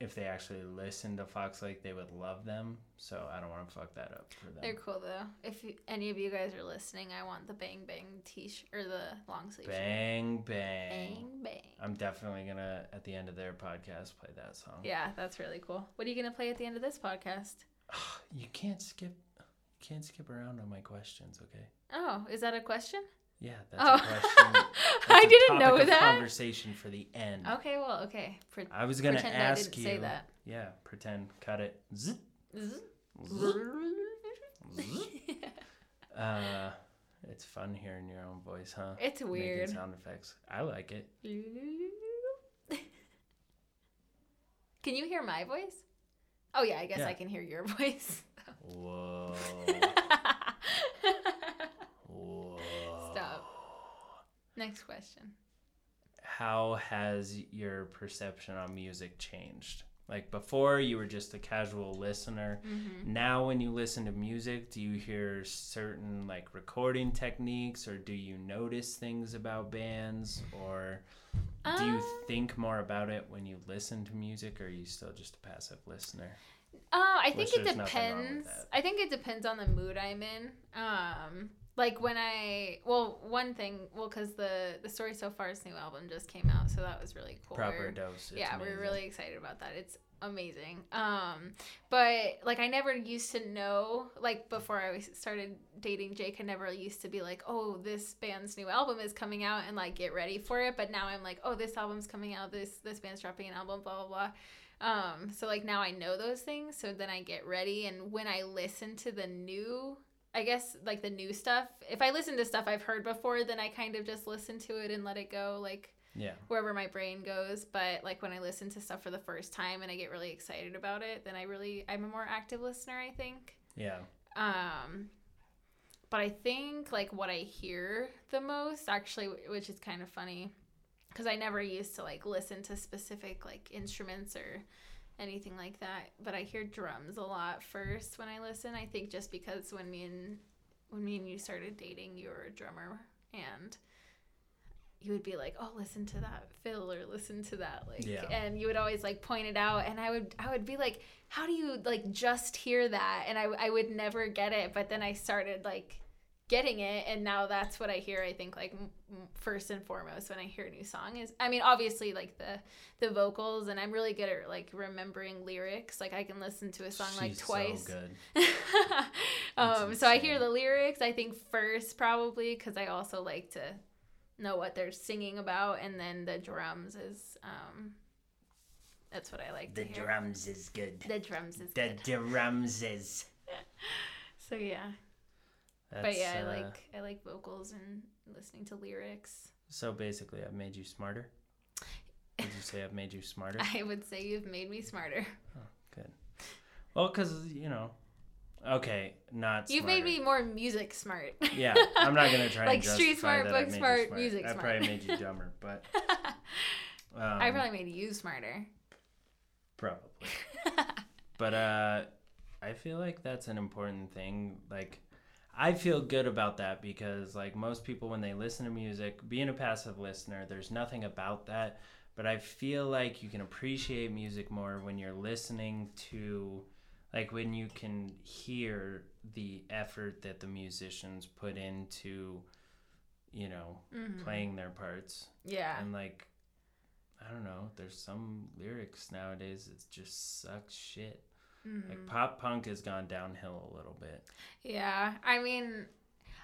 if they actually listen to Fox Lake, they would love them. So I don't want to fuck that up for them. They're cool though. If you, any of you guys are listening, I want the Bang Bang t-shirt or the long sleeve shirt. Bang bang. Bang Bang. I'm definitely gonna at the end of their podcast play that song. Yeah, that's really cool. What are you gonna play at the end of this podcast? *sighs* You can't skip. You can't skip around on my questions, okay? Oh, is that a question? Yeah, that's Oh. a question. *laughs* That's I a didn't know that. Conversation for the end. Okay, well, okay. Pre- I was gonna ask you. say that. Yeah, pretend. Cut it. Zzz, Zzz. zzz. Uh, It's fun hearing your own voice, huh? It's Making weird. sound effects. I like it. *laughs* Can you hear my voice? Oh yeah, I guess Yeah. I can hear your *laughs* voice. Whoa. Stop. Next question. How has your perception on music changed? Like before, you were just a casual listener. Mm-hmm. Now, when you listen to music, do you hear certain like recording techniques, or do you notice things about bands, or do you Um, think more about it when you listen to music, or are you still just a passive listener? Uh, I Which think it wrong with depends. I think it depends on the mood I'm in. Um, like when I well, one thing, well, because the the story so far's new album just came out, so that was really cool. Proper dose. yeah, we're really excited about that. It's amazing. Um, but like I never used to know. Like before I started dating Jake, I never used to be like, oh, this band's new album is coming out, and like get ready for it. But now I'm like, oh, this album's coming out. This this band's dropping an album. Blah blah blah. Um, so like now I know those things, so then I get ready, and when I listen to the new. I guess like the new stuff. If I listen to stuff I've heard before, then I kind of just listen to it and let it go. Like Yeah. wherever my brain goes but like when i listen to stuff for the first time and i get really excited about it then i really i'm a more active listener i think Yeah. um but i think like what i hear the most actually which is kind of funny because i never used to like listen to specific like instruments or anything like that but i hear drums a lot first when i listen i think just because when me and when me and you started dating you were a drummer and you would be like oh listen to that fill or listen to that like Yeah. and you would always like point it out and i would i would be like how do you like just hear that and i, I would never get it but then i started like getting it and now that's what i hear i think like first and foremost when i hear a new song is i mean obviously like the the vocals and i'm really good at like remembering lyrics like i can listen to a song like She's twice So good. *laughs* um so i hear the lyrics i think first probably because i also like to know what they're singing about and then the drums is um that's what i like The drums is good. the drums is good. The good drums is. *laughs* so yeah That's, but yeah, uh, I like I like vocals and listening to lyrics. So basically, I've made you smarter. Did you say I've made you smarter? *laughs* I would say you've made me smarter. Good. Well, because you know. Okay, not. You've smarter. made me more music smart. Yeah, I'm not gonna try. *laughs* Like street smart, book you smart, music I smart. I probably made you dumber, but *laughs* um, I probably made you smarter. probably. But uh, I feel like that's an important thing. Like, I feel good about that because, like, most people when they listen to music, being a passive listener, there's nothing about that. But I feel like you can appreciate music more when you're listening to, like, when you can hear the effort that the musicians put into, you know, Mhm. playing their parts Yeah. and like i don't know there's some lyrics nowadays that just suck shit Mhm. like pop punk has gone downhill a little bit Yeah. I mean,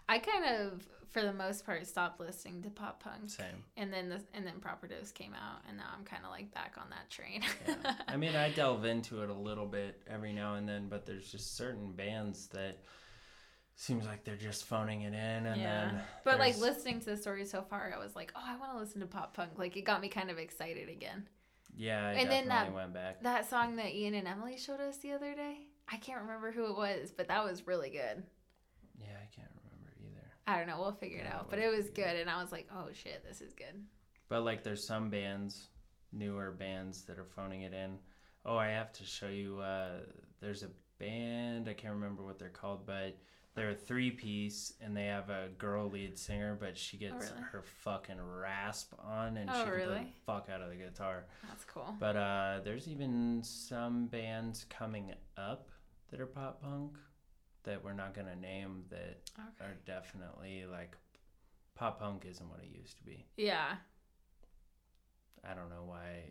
I kind of, for the most part, stopped listening to pop punk, same and then the and then Proper Dose came out, and now I'm kind of like back on that train. yeah. *laughs* i mean i delve into it a little bit every now and then but there's just certain bands that seems like they're just phoning it in and yeah. then But like listening to the story so far, I was like, oh, I want to listen to pop punk. Like it got me kind of excited again. Yeah i and then that- went back That song that Ian and Emily showed us the other day, I can't remember who it was, but that was really good. yeah i can't remember either I don't know, we'll figure it Yeah, out. it But it was good. good, and I was like, oh shit, this is good. But like, there's some bands, newer bands that are phoning it in. Oh, I have to show you. Uh, there's a band I can't remember what they're called, but they're a three piece and they have a girl lead singer, but she gets really? her fucking rasp on and Oh, she can play the fuck out of the guitar. That's cool. But uh, there's even some bands coming up that are pop punk that we're not gonna name that Okay. are definitely like pop punk isn't what it used to be. Yeah. I don't know why.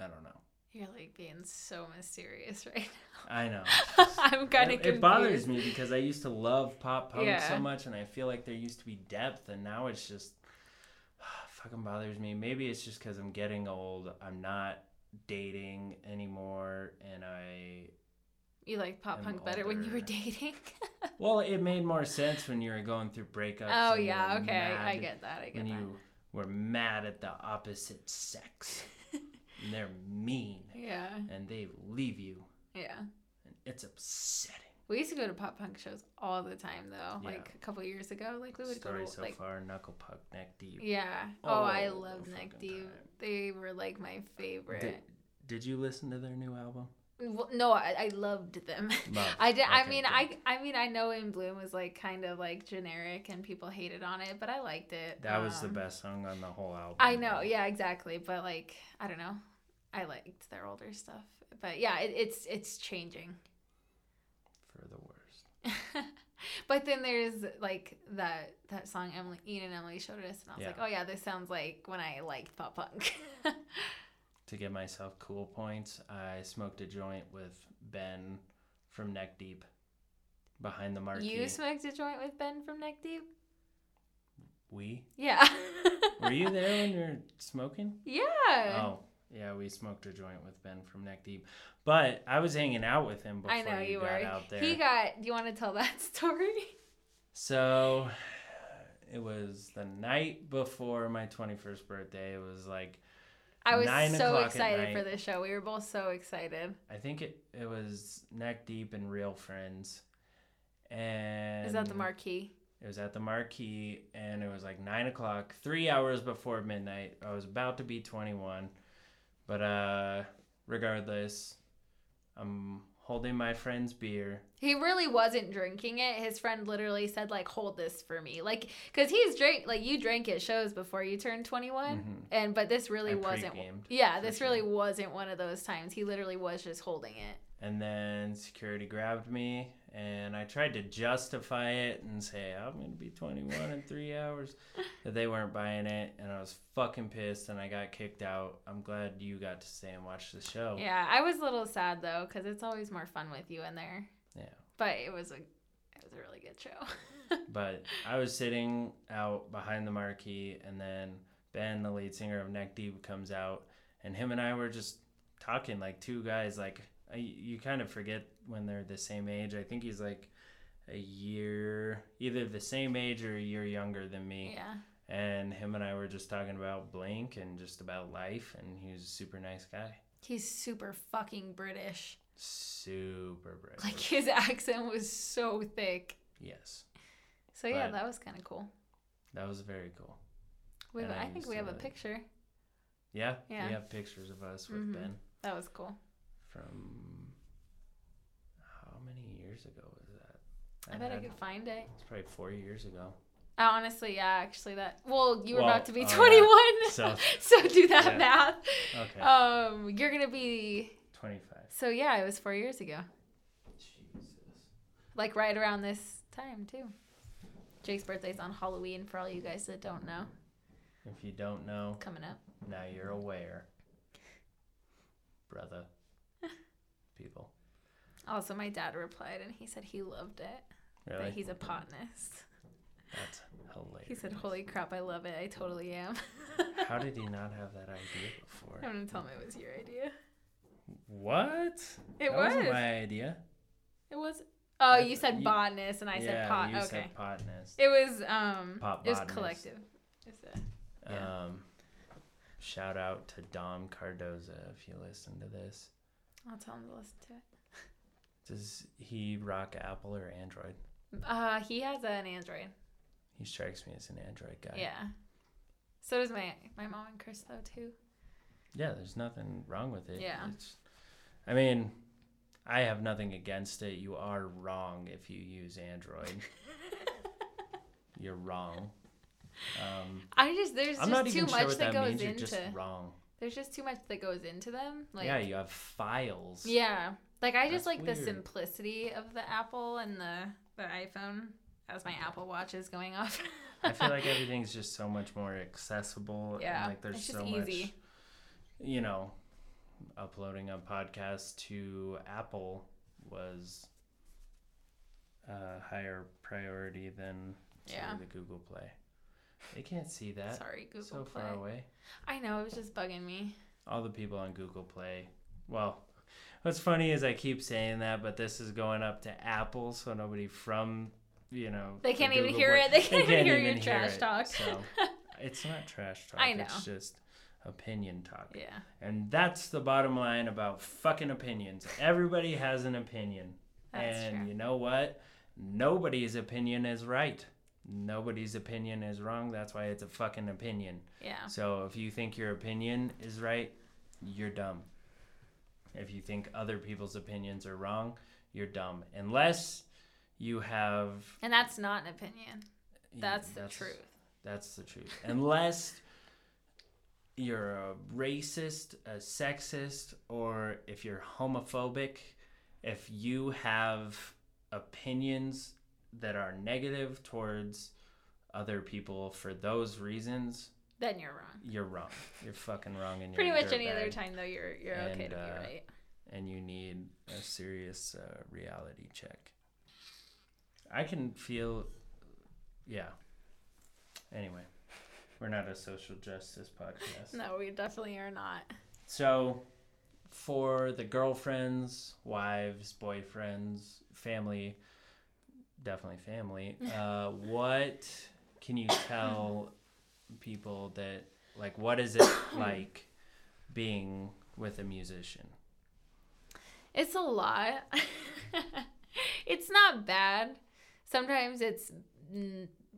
I don't know. You're like being so mysterious *laughs* right now. I know. *laughs* I'm kind of It, it bothers me because I used to love pop punk Yeah. so much, and I feel like there used to be depth, and now it's just *sighs* fucking bothers me. Maybe it's just because I'm getting old. I'm not dating anymore, and I You like pop punk better when you were dating? *laughs* Well, it made more sense when you were going through breakups. oh yeah, okay. I get that. I get When that. you were mad at the opposite sex. And they're mean. Yeah. And they leave you. Yeah. And it's upsetting. We used to go to pop punk shows all the time though. Yeah. Like a couple years ago, like we would Story go to so like far, knuckle puck, neck deep. yeah. Oh, I all loved Neck Deep. time. They were like my favorite. Did, did you listen to their new album? Well, no, I, I loved them. Love. *laughs* I did. I mean, good. I I mean, I know In Bloom was like kind of like generic and people hated on it, but I liked it. That was the Um, best song on the whole album. I know, yeah, exactly. But like, I don't know. I liked their older stuff, but yeah, it, it's it's changing. *laughs* For the worst. but then there's like that that song Emily Ian and Emily showed us, and I was Yeah. like, oh yeah, this sounds like when I liked pop punk. *laughs* To give myself cool points, I smoked a joint with Ben from Neck Deep behind the marquee. you smoked a joint with Ben from Neck Deep? we? Yeah. *laughs* Were you there when you were smoking? Yeah. Oh, yeah, we smoked a joint with Ben from Neck Deep. But I was hanging out with him before I know you, were. out there. He got. Do you want to tell that *laughs* story? So it was the night before my 21st birthday. It was like, I was Nine so excited for this show. We were both so excited. I think it, it was Neck Deep and Real Friends. And Is that the marquee? It was at the marquee, and it was like nine o'clock, three hours before midnight. I was about to be 21, but uh, regardless, I'm holding my friend's beer. He really wasn't drinking it. His friend literally said like, "Hold this for me," like, cause he's drink like you drank at shows before you turned 21, Mhm. and but this really I wasn't. Yeah, this sure. really wasn't one of those times. He literally was just holding it. And then security grabbed me, and I tried to justify it and say I'm gonna be 21 in three *laughs* hours, but they weren't buying it, and I was fucking pissed, and I got kicked out. I'm glad you got to stay and watch the show. Yeah, I was a little sad though, cause it's always more fun with you in there. Yeah. But it was a, it was a really good show. *laughs* But I was sitting out behind the marquee, and then Ben, the lead singer of Neck Deep, comes out, and him and I were just talking like two guys. Like I, you kind of forget when they're the same age. I think he's like a year, either the same age or a year younger than me. yeah. And him and I were just talking about Blink and just about life, and he was a super nice guy, He's super fucking British. super British. Like his accent was so thick. yes, So yeah, But- that was kind of cool. that was very cool. We have, I I think we have a picture. Yeah, Yeah. we have pictures of us with Mhm. Ben. That was cool. From how many years ago was that? I That bet I could find it. It's probably four years ago. Uh, honestly, yeah, actually, that. Well, you were Well, about to be oh, yeah. 21, *laughs* So- *laughs* so do that yeah. math. Okay, Um, you're gonna be. twenty-five. So yeah, it was four years ago, Jesus. like right around this time too. Jake's birthday's on Halloween. For all you guys that don't know, If you don't know, coming up. now you're aware, brother. People, Also, my dad replied and he said he loved it. really? That he's a botanist. That's hilarious. He said, "Holy crap, I love it. I totally am." *laughs* How did he not have that idea before? I'm gonna tell him it was your idea. What? It that wasn't my idea. It was. Oh, you said you- botanist, and I yeah, said pot. you okay. said botanist. It was um. Pot it was collective. It's a, yeah. Um, shout out to Dom Cardoza if you listen to this. I'll tell him to listen to it. Does he rock Apple or Android? Uh, he has an Android. He strikes me as an Android guy. Yeah. So does my my mom and Chris though too. Yeah, there's nothing wrong with it. Yeah. It's, I mean, I have nothing against it. You are wrong if you use Android. *laughs* You're wrong. Um, I just there's I'm just not too even much sure what that, goes means. You're into. just wrong. There's just too much that goes into them. Like yeah, you have files. Yeah. Like I That's just like the weird. simplicity of the Apple and the the iPhone as my Apple Watch is going off. I feel *laughs* like everything's just so much more accessible. Yeah, And like there's it's just so easy. much, you know, uploading a podcast to Apple was a higher priority than Yeah. the Google Play. They can't see that. Sorry, Google so Play. far away. I know it was just bugging me. All the people on Google Play, well, What's funny is I keep saying that, but this is going up to Apple, so nobody from you know They *laughs* can't even hear Voice- it. They can't even hear your even trash it. talk. So *laughs* it's not trash talk. I know. It's just opinion talk. Yeah. And that's the bottom line about fucking opinions. Everybody has an opinion. That's and true. you know what? Nobody's opinion is right. Nobody's opinion is wrong. That's why it's a fucking opinion. Yeah. So if you think your opinion is right, you're dumb. If you think other people's opinions are wrong, you're dumb. Unless you have And that's not an opinion. That's the truth. That's the truth. Unless you're a racist, a sexist, or if you're homophobic, if you have opinions that are negative towards other people for those reasons, Then you're wrong. you're wrong. You're fucking wrong. And *laughs* Pretty much any other time though, you're you're okay And, to be uh, right. And you need a serious uh, reality check. I can feel, yeah. Anyway, we're not a social justice podcast. No, we definitely are not. So, for the girlfriends, wives, boyfriends, family, definitely family, uh, what can you tell people that, like, what is it *coughs* like being with a musician? It's a lot. *laughs* it's not bad. Sometimes it's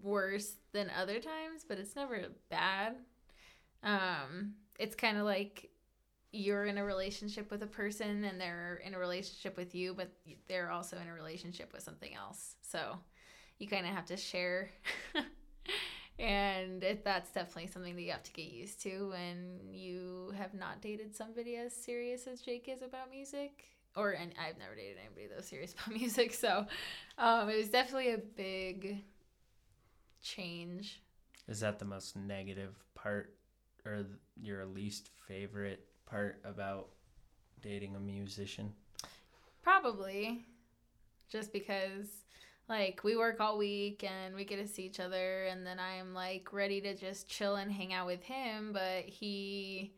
worse than other times, but it's never bad. Um, it's kind of like you're in a relationship with a person and they're in a relationship with you, but they're also in a relationship with something else. So you kind of have to share. *laughs* and it, that's definitely something that you have to get used to when you have not dated somebody as serious as Jake is about music. Or and I've never dated anybody that was serious *laughs* about music, so um, it was definitely a big change. Is that the most negative part or your least favorite part about dating a musician? Probably. Just because like we work all week and we get to see each other and then I'm like ready to just chill and hang out with him, but he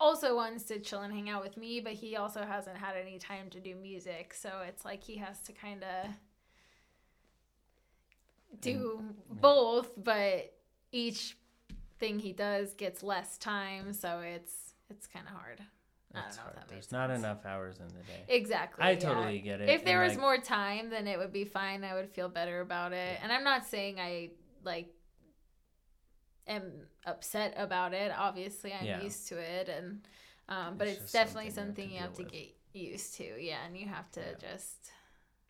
also wants to chill and hang out with me, but he also hasn't had any time to do music. So it's like he has to kind of do both, but each thing he does gets less time, so it's it's kind of hard. I That's don't know if hard. There's not sense. enough hours in the day. Exactly. I yeah. totally get it. If there and, was like, more time, then it would be fine. I would feel better about it. Yeah. And I'm not saying I like am upset about it. Obviously, I'm Yeah. used to it, and um, but It's it's, definitely something you you have have to to get used to. Yeah, and you have to just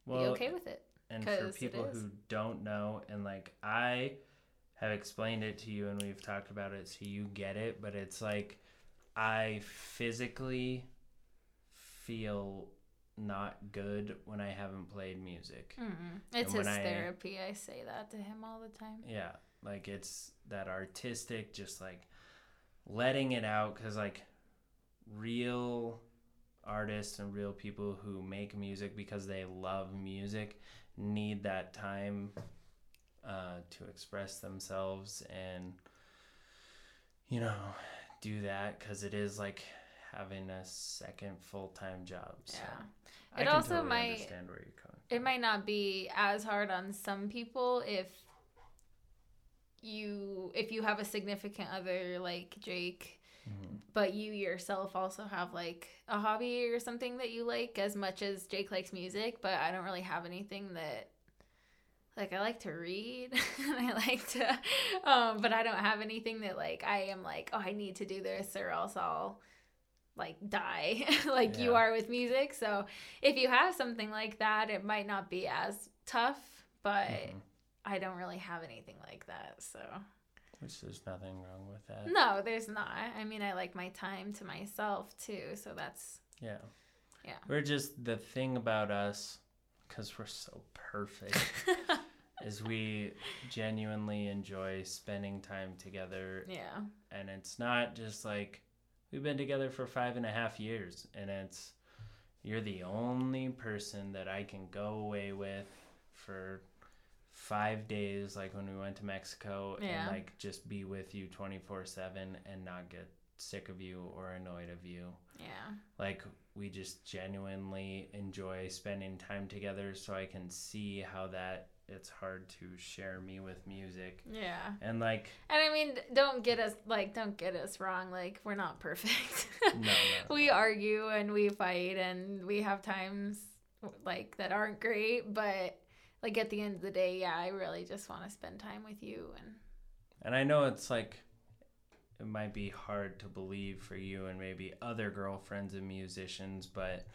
well, be okay with it. And for people who don't know, and like I have explained it to you and we've talked about it so you get it, but it's like I physically feel not good when I haven't played music. Mm-mm. It's his I- therapy. I say that to him all the time. Yeah, like it's that artistic, just like letting it out because like real artists and real people who make music because they love music need that time uh, to express themselves and you know do that because it is like having a second full-time job so Yeah. I It can also totally might- understand where you're coming it might not be as hard on some people if you if you have a significant other like Jake Mhm. but you yourself also have like a hobby or something that you like as much as Jake likes music but I don't really have anything that like I like to read *laughs* and I like to um but I don't have anything that like I am like oh I need to do this or else I'll like die *laughs* like you are with music so if you have something like that it might not be as tough but Mhm. I don't really have anything like that so which there's nothing wrong with that no there's not I mean I like my time to myself too so that's Yeah. Yeah. We're just the thing about us, because we're so perfect, *laughs* is we genuinely enjoy spending time together. yeah And it's not just like we've been together for five and a half years, and it's you're the only person that I can go away with for five days, like when we went to Mexico, Yeah. and like just be with you 24 7 and not get sick of you or annoyed of you yeah like we just genuinely enjoy spending time together so I can see how that it's hard to share me with music. Yeah. And like And I mean, don't get us like don't get us wrong. Like we're not perfect. no, no. *laughs* we argue and we fight and we have times like that aren't great, but like at the end of the day, yeah, I really just want to spend time with you and And I know it's like it might be hard to believe for you and maybe other girlfriends and musicians, but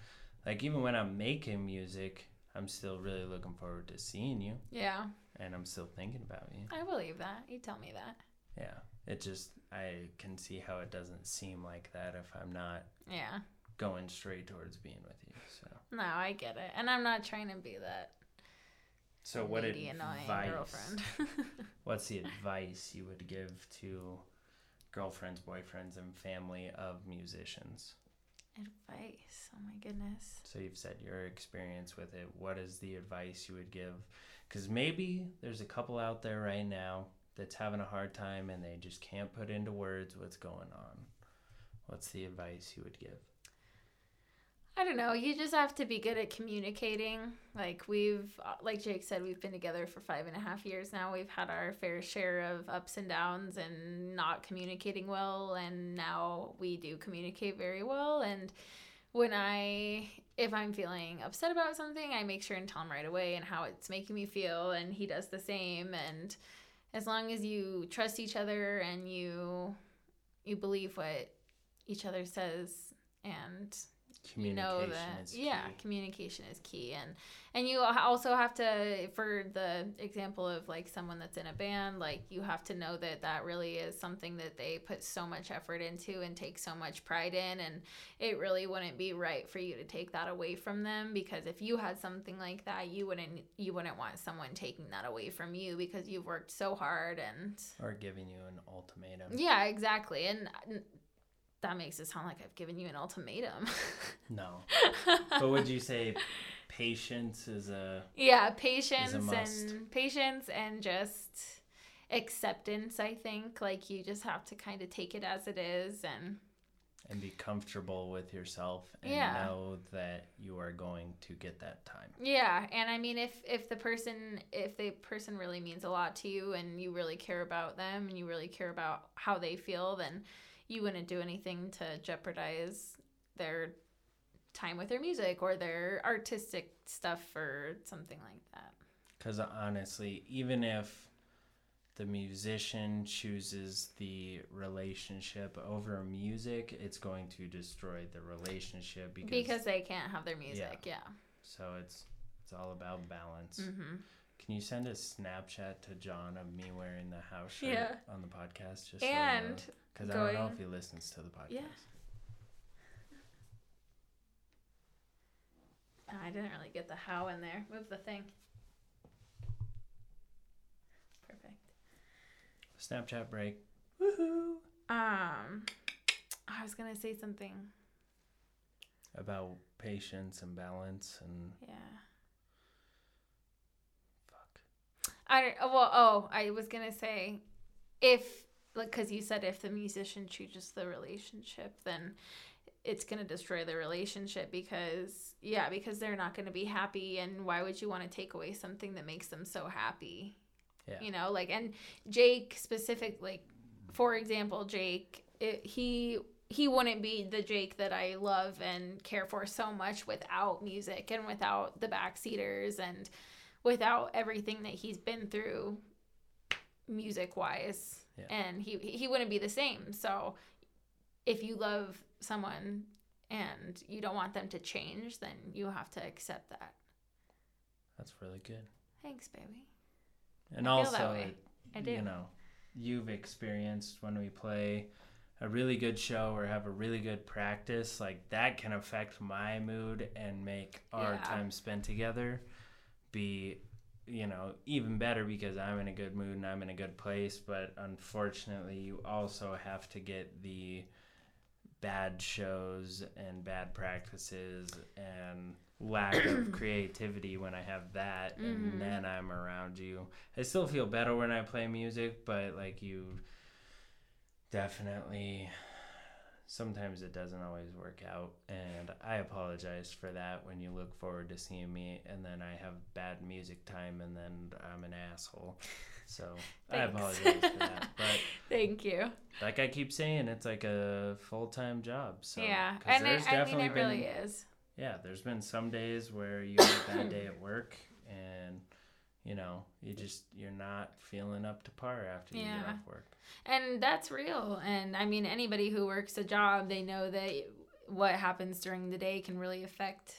like even when I'm making music, I'm still really looking forward to seeing you yeah, and I'm still thinking about you. I believe that. You tell me that. Yeah. It just I can see how it doesn't seem like that if I'm not Yeah. going straight towards being with you. So No, I get it. And I'm not trying to be that So what advice girlfriend. *laughs* what's the advice you would give to girlfriends, boyfriends and family of musicians? Advice. Oh my goodness. So you've said your experience with it. What is the advice you would give? Because maybe there's a couple out there right now that's having a hard time and they just can't put into words what's going on. What's the advice you would give? I don't know. You just have to be good at communicating. Like we've, like Jake said, we've been together for five and a half years now. We've had our fair share of ups and downs and not communicating well, and now we do communicate very well. And when I, if I'm feeling upset about something, I make sure and tell him right away and how it's making me feel, and he does the same. And as long as you trust each other and you, you believe what each other says and you Communication know that. is yeah communication is key. And and you also have to for the example of like someone that's in a band like you have to know that that really is something that they put so much effort into and take so much pride in. And it really wouldn't be right for you to take that away from them because if you had something like that you wouldn't you wouldn't want someone taking that away from you because you've worked so hard and Or giving you an ultimatum. yeah exactly. And that makes it sound like I've given you an ultimatum. *laughs* No. but would you say patience is a Yeah, patience must. and patience and just acceptance, I think. Like you just have to kind of take it as it is and and be comfortable with yourself and Yeah. know that you are going to get that time. yeah, and I mean if if the person if the person really means a lot to you and you really care about them and you really care about how they feel, then you wouldn't do anything to jeopardize their time with their music or their artistic stuff or something like that. Because honestly, even if the musician chooses the relationship over music, it's going to destroy the relationship because, Because they can't have their music, yeah. so it's it's all about balance. Mhm. Can you send a Snapchat to John of me wearing the house shirt Yeah. on the podcast? Just And because I don't know if he listens to the podcast. Yeah. I didn't really get the how in there. Move the thing. Perfect. Snapchat break. Woohoo! Um, I was gonna say something. About patience and balance and Yeah. fuck. I don't. Well, oh, I was gonna say, if like, cause you said if the musician chooses the relationship, then it's gonna destroy the relationship because yeah, because they're not gonna be happy, and why would you want to take away something that makes them so happy? Yeah. You know, like, and Jake specific, like, for example, Jake, it, he he wouldn't be the Jake that I love and care for so much without music and without the backseaters and without everything that he's been through music wise Yeah. and he he wouldn't be the same so if you love someone and you don't want them to change then you have to accept that That's really good. thanks baby And I also, i do you know, you've experienced when we play a really good show or have a really good practice, like that can affect my mood and make our Yeah. time spent together be, you know, even better because I'm in a good mood and I'm in a good place. But unfortunately, you also have to get the bad shows and bad practices and lack of *clears throat* creativity when I have that Mhm. and then I'm around you. I still feel better when I play music, but like you definitely sometimes it doesn't always work out and i apologize for that when you look forward to seeing me and then i have bad music time and then i'm an asshole so *laughs* i apologize for that but *laughs* Thank you. like i keep saying it's like a full-time job so yeah, and there's it, I mean definitely it been- really is. yeah there's been some days where you have a bad day at work and you know you just you're not feeling up to par after you Yeah. get off work And that's real. And I mean, anybody who works a job, they know that what happens during the day can really affect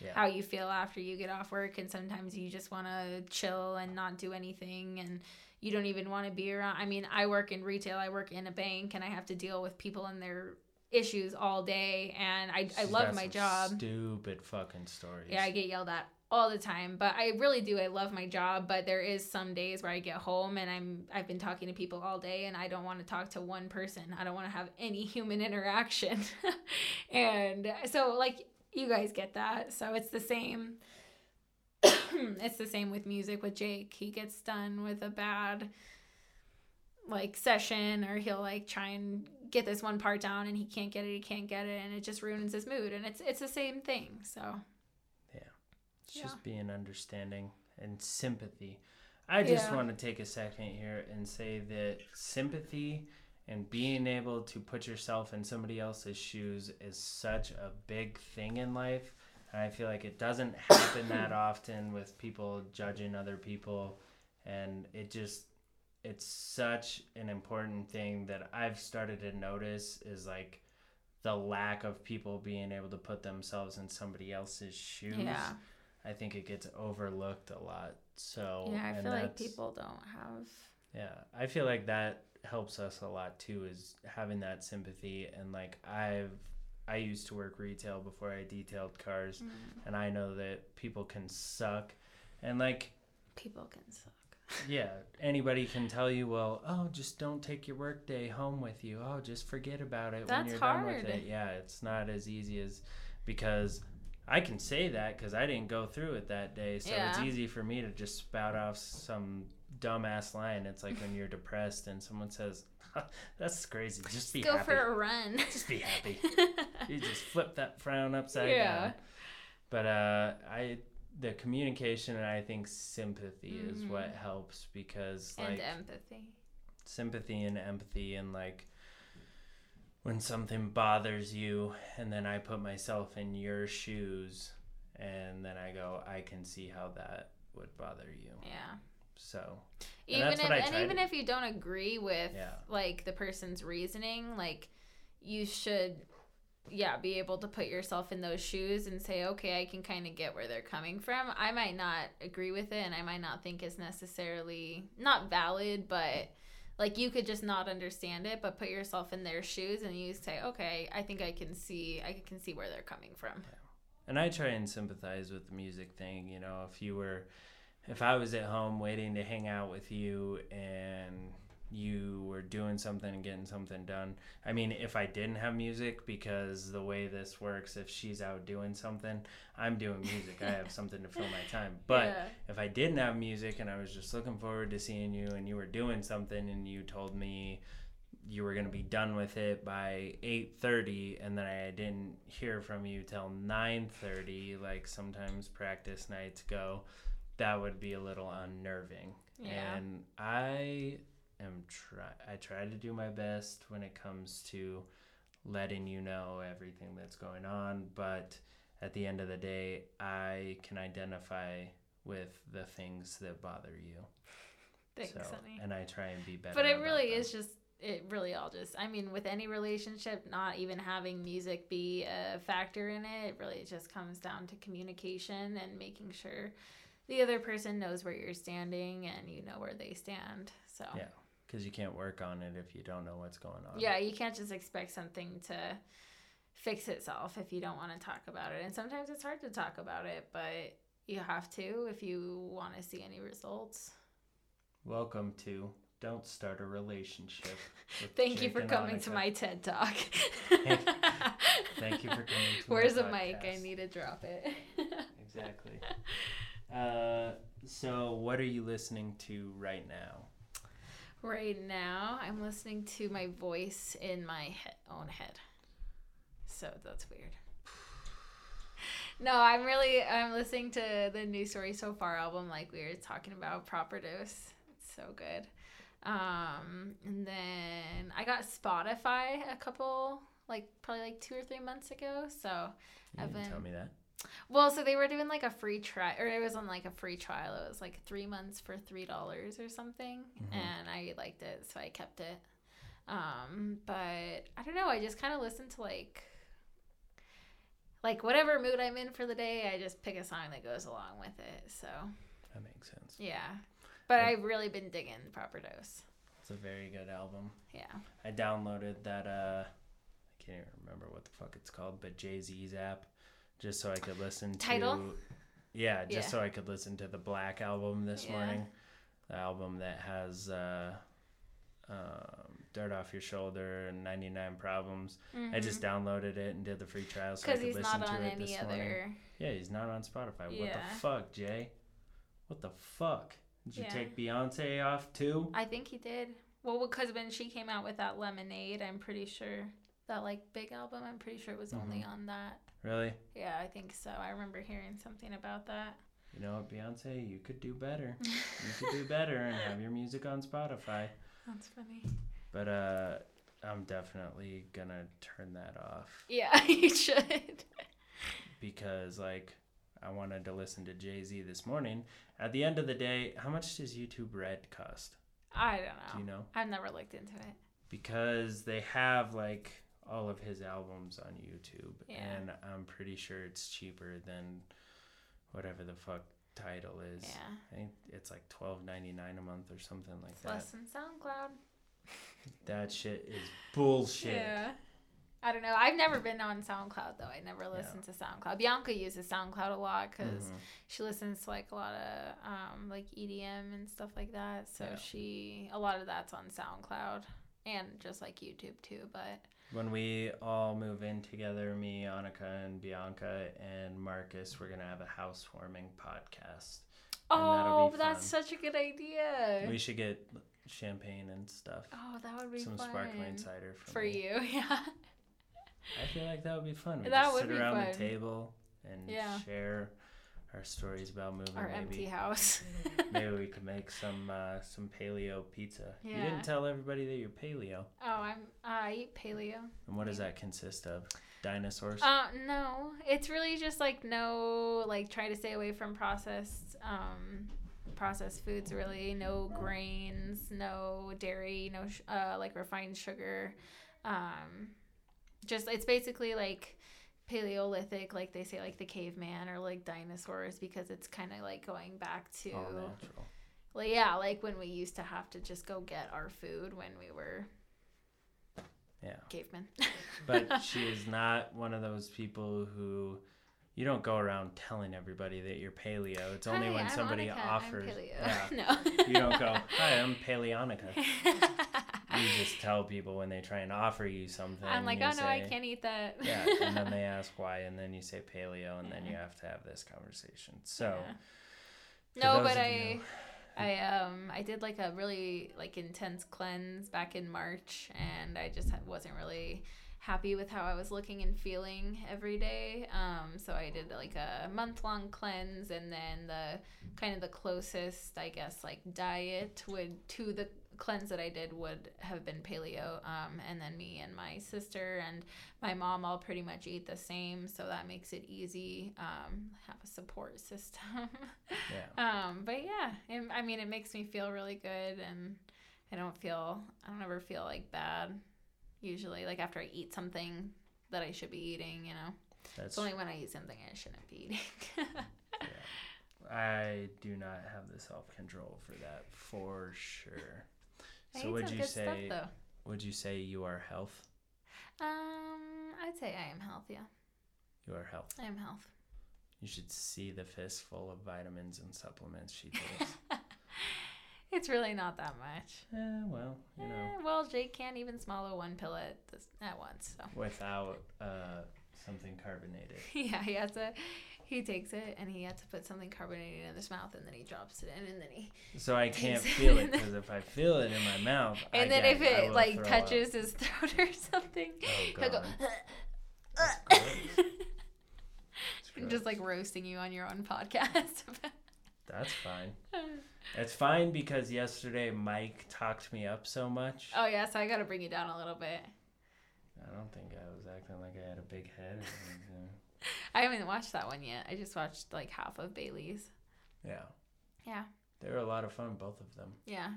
yeah how you feel after you get off work. And sometimes you just want to chill and not do anything. And you don't even want to be around. I mean, I work in retail, I work in a bank, and I have to deal with people and their issues all day. And I, I love my job. Stupid fucking stories. Yeah, I get yelled at all the time, but I really do. I love my job, but there is some days where I get home and I'm I've been talking to people all day and I don't want to talk to one person. I don't want to have any human *laughs* interaction. *laughs* and so like you guys get that. So it's the same *coughs* it's the same with music with Jake. He gets done with a bad like session or he'll like try and get this one part down and he can't get it, he can't get it and it just ruins his mood and it's it's the same thing. So It's Yeah. just being understanding and sympathy. I just Yeah. want to take a second here and say that sympathy and being able to put yourself in somebody else's shoes is such a big thing in life. And I feel like it doesn't happen that *clears throat* often with people judging other people. And it just, it's such an important thing that I've started to notice is like the lack of people being able to put themselves in somebody else's shoes. yeah. I think it gets overlooked a lot. So Yeah, I feel like people don't have. Yeah, I feel like that helps us a lot too. Is having that sympathy and like I've I used to work retail before I detailed cars, mm. and I know that people can suck, and like People can suck. *laughs* yeah, anybody can tell you, well, oh, just don't take your work day home with you. Oh, just forget about it when That's you're done with hard. it. Yeah, it's not as easy as because I can say that because I didn't go through it that day, so it's easy for me to just spout off some dumbass line. It's like when you're *laughs* depressed and someone says, *laughs* "That's crazy. Just be happy Go happy. for a run. Just be happy." *laughs* you just flip that frown upside Yeah. down. But uh, I the communication and I think sympathy is what helps because Mm-hmm. and like empathy. sympathy and empathy and like when something bothers you and then I put myself in your shoes and then I go I can see how that would bother you. Yeah. So Even if and even to- if you don't agree with Yeah. like the person's reasoning, like you should yeah, be able to put yourself in those shoes and say, okay, I can kind of get where they're coming from. I might not agree with it and I might not think it's necessarily not valid, but like you could just not understand it, but put yourself in their shoes and you say, okay, I think I can see, I can see where they're coming from. and I try and sympathize with the music thing, you know, if you were if I was at home waiting to hang out with you and you were doing something and getting something done. I mean, if I didn't have music, because the way this works, if she's out doing something, I'm doing music. I have something to fill my *laughs* time. But Yeah. if I didn't have music and I was just looking forward to seeing you and you were doing something and you told me you were going to be done with it by 8:30 and then I didn't hear from you till 9:30 like sometimes practice nights go that would be a little unnerving Yeah. and I am try I try to do my best when it comes to letting you know everything that's going on but at the end of the day I can identify with the things that bother you Thanks, so, honey. and I try and be better but it really them. is just it really all just i mean with any relationship not even having music be a factor in it it really just comes down to communication and making sure the other person knows where you're standing and you know where they stand so Yeah. Because you can't work on it if you don't know what's going on. yeah you can't just expect something to fix itself if you don't want to talk about it and sometimes it's hard to talk about it but you have to if you want to see any results Welcome to Don't Start a Relationship. *laughs* Thank you for coming to my TED talk. *laughs* Thank you for coming to my Where's the mic? I need to drop it. Exactly. *laughs* Uh, so, what are you listening to right now? Right now, I'm listening to my voice in my he- own head. so that's weird. *sighs* No, I'm really I'm listening to the new Story So Far album like we were talking about Proper Dose. It's so good. Um and then I got Spotify a couple like probably like 2 or 3 months ago. So You I've didn't tell me that. Well, so they were doing like a free trial, or it was on like a free trial. It was like three months for three dollars or something, Mhm. and I liked it, so I kept it. Um, but I don't know. I just kind of listen to like, like whatever mood I'm in for the day. I just pick a song that goes along with it. So That makes sense. yeah, but Yeah. I've really been digging Proper Dose. It's a very good album. Yeah. I downloaded that uh I can't even remember what the fuck it's called, but Jay Z's app, just so I could listen Tidal? to. Yeah, just Yeah. so I could listen to the Black album this Yeah. morning, the album that has uh, um, "Dirt Off Your Shoulder" and "99 Problems." I just downloaded it and did the free trial so I could Mm-hmm. he's listen not to on it any this other. morning. Yeah, he's not on Spotify. What the fuck, Jay? What the fuck? Did you Yeah. take Beyonce off too? I think he did. Well, because when she came out with that Lemonade, I'm pretty sure that like big album. I'm pretty sure it was only Mm-hmm. on that. Really? Yeah, I think so. I remember hearing something about that. You know what, Beyonce? You could do better. *laughs* you could do better and have your music on Spotify. That's funny. But uh, I'm definitely gonna turn that off Yeah, *laughs* you should. because like I wanted to listen to Jay Z this morning. At the end of the day, how much does YouTube Red cost? I don't know. Do you know? I've never looked into it. Because they have like all of his albums on YouTube, Yeah. and I'm pretty sure it's cheaper than whatever the fuck Tidal is. Yeah. I think it's like twelve ninety nine a month or something like It's that. less than SoundCloud. That shit is bullshit. Yeah. I don't know. I've never been on SoundCloud though. I never listened to SoundCloud. Bianca uses SoundCloud a lot because Mhm. she listens to like a lot of um, like EDM and stuff like that. So Yeah. she a lot of that's on SoundCloud and just like YouTube too. But When we all move in together, me, Annika, and Bianca, and Marcus, we're gonna have a housewarming podcast. And oh, that's such a good idea. We should get champagne and stuff. oh, that would be Some fun sparkling cider for, for me. you. *laughs* Yeah. I feel like that would be fun. We That just would sit be around the table and Yeah. share our stories about moving. Our maybe. empty house. *laughs* maybe we could make some uh, some paleo pizza. You didn't tell everybody that you're paleo. oh, I'm I eat paleo. And what does that consist of? Dinosaurs. Uh, no, it's really just like no, like try to stay away from processed, um, processed foods. Really, no grains, no dairy, no sh- uh, like refined sugar. Um, just it's basically like Paleolithic, like they say, like the caveman or like dinosaurs, because it's kind of like going back to, All natural. like yeah, like when we used to have to just go get our food when we were Yeah. cavemen. But *laughs* she is not one of those people who you don't go around telling everybody that you're paleo. It's only Hi, when I'm somebody Monica, offers. paleo. Yeah. *laughs* no. You don't go, "Hi, I'm Paleonica." *laughs* You just tell people when they try and offer you something. I'm like, oh no, I can't eat that. yeah, and then they *laughs* ask why, and then you say paleo, and then you have to have this conversation. So, Yeah. no, but I, I um, I did like a really like intense cleanse back in March, and I just wasn't really happy with how I was looking and feeling every day. Um, so I did like a month long cleanse, and then the kind of the closest, I guess, like diet would to the cleanse that I did would have been paleo. Um, and then me and my sister and my mom all pretty much eat the same, so that makes it easy. Um, have a support *laughs* system. yeah. Um, but yeah, it, I mean, it makes me feel really good, and I don't feel, I don't ever feel like bad. Usually, like after I eat something that I should be eating, you know, That's it's only when I eat something I shouldn't be eating. *laughs* yeah. I do not have the self control for that for sure. I So would you say stuff would you say you are health? Um, I'd say I am health. Yeah, You are health. I am health. You should see the fistful of vitamins and supplements she takes. *laughs* It's really not that much. eh, well, you know, Eh, well, Jake can't even swallow one pill at this, at once. So without uh, something carbonated. *laughs* yeah, he has to. He takes it and he had to put something carbonated in his mouth, and then he drops it in, and then he So I can't feel it because if I feel it in my mouth, *laughs* I And then gag. if it like throw up. touches his *laughs* throat or something, Oh, he'll go. God. *laughs* That's gross. I'm just like roasting you on your own podcast. That's fine. It's fine because yesterday Mike talked me up so much. oh yeah, so I gotta bring you down a little bit. I don't think I was acting like I had a big head. *laughs* I haven't watched that one yet. I just watched like half of Bailey's. yeah, Yeah, they were a lot of fun, both of them. yeah.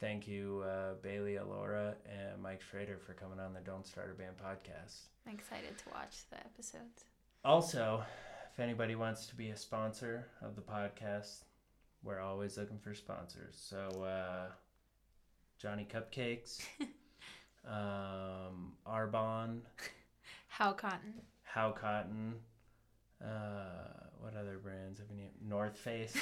Thank you, uh, Bailey, Alora, and Mike Schrader for coming on the Don't Start a Band podcast. I'm excited to watch the episodes. Also, if anybody wants to be a sponsor of the podcast, we're always looking for sponsors. So, uh, Johnny Cupcakes, *laughs* um, Arbonne, How Cotton. How Cotton, uh, what other brands have we named? North Face.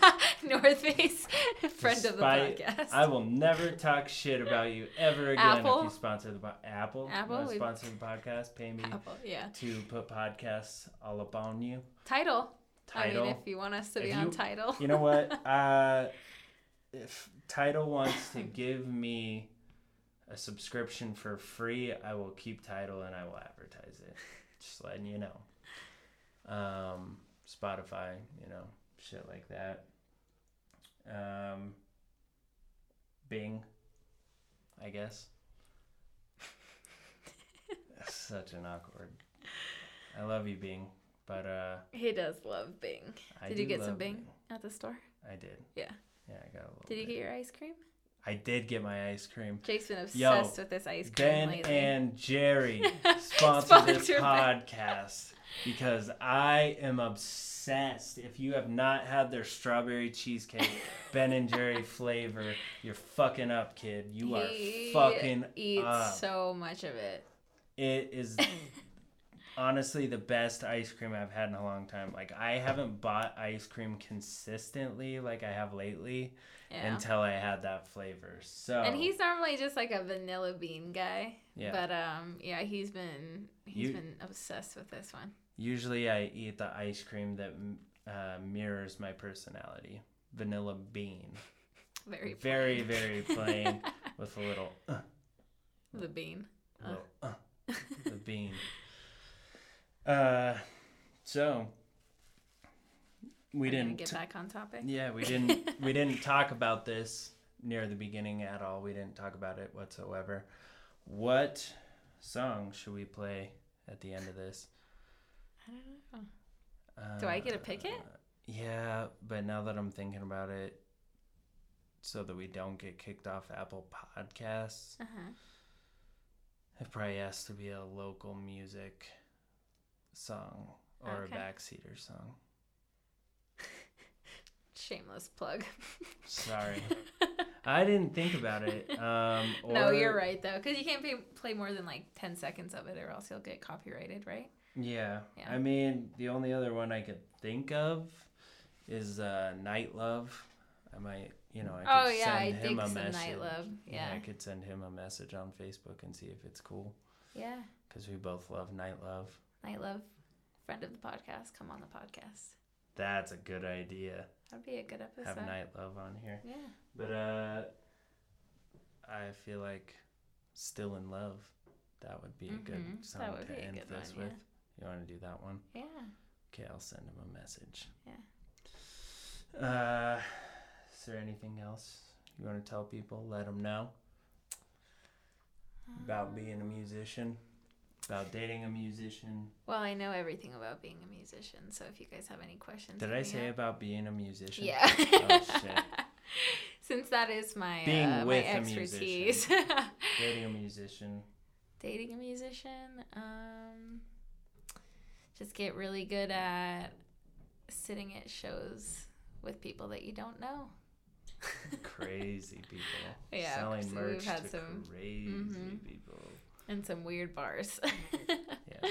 *laughs* North Face, *laughs* friend Despite- of the podcast. I will never talk shit about you ever again Apple? if you sponsor the po- Apple. Apple, we- sponsor the podcast. Pay me Apple, yeah. to put podcasts all up on you. Tidal. Tidal. I mean, if you want us to be If on you- Tidal. You know what? *laughs* Uh, if Tidal wants to give me a subscription for free, I will keep Tidal and I will advertise it. Just letting you know. Um, Spotify, you know, shit like that. Um, Bing, I guess. Such an awkward. I love you, Bing, but uh, He does love Bing. I Did you get some love Bing at the store? I did. Yeah. Yeah, I got a little. Did you bit. get your ice cream? I did get my ice cream. Jake's been obsessed Yo, with this ice cream Ben lately. and Jerry *laughs* sponsor this Sponsor podcast because I am obsessed. If you have not had their strawberry cheesecake, Ben and Jerry *laughs* flavor, you're fucking up, kid. You are fucking eats up. so much of it. It is *laughs* honestly the best ice cream I've had in a long time. Like I haven't bought ice cream consistently like I have lately Yeah. until I had that flavor. So And he's normally just like a vanilla bean guy. Yeah. But um yeah, he's been he's You- been obsessed with this one. Usually, I eat the ice cream that uh, mirrors my personality. Vanilla bean, Very very plain. very plain, *laughs* with a little, uh, the bean. little uh, the bean. Uh, so we gonna didn't. get back on topic. yeah, we didn't. *laughs* we didn't talk about this near the beginning at all. We didn't talk about it whatsoever. What song should we play at the end of this? I don't know. Do I get to pick it? Uh, Yeah, but now that I'm thinking about it, so that we don't get kicked off Apple Podcasts, Uh-huh. it probably has to be a local music song or Okay. a backseater song. *laughs* Shameless plug. *laughs* Sorry. I didn't think about it. *laughs* Um, no, you're right though, because you can't pay, play more than like ten seconds of it, or else you'll get copyrighted, right? Yeah. Yeah. I mean, the only other one I could think of is uh, Night Love. I might, you know, I could Oh yeah, send I him a message. night love. Yeah, I could send him a message on Facebook and see if it's cool yeah. because we both love Night Love. Night love, friend of the podcast, come on the podcast. That's a good idea. That'd be a good episode. Have Night Love on here. Yeah. But uh I feel like Still in Love. That would be a good Mhm, song that would to be a end good this one, with. You want to do that one? Yeah. Okay, I'll send him a message. Yeah. Uh is there anything else you want to tell people? Let them know about being a musician, about dating a musician. Well, I know everything about being a musician, so if you guys have any questions, Did I say up. about being a musician? Yeah. Oh, shit. *laughs* Since that is my Being uh, my with a expertise. *laughs* Dating a musician. Dating a musician, um, just get really good at sitting at shows with people that you don't know. Crazy people. *laughs* Yeah, Selling merch we've had to some- crazy Mhm. people. And some weird bars. *laughs* Yeah.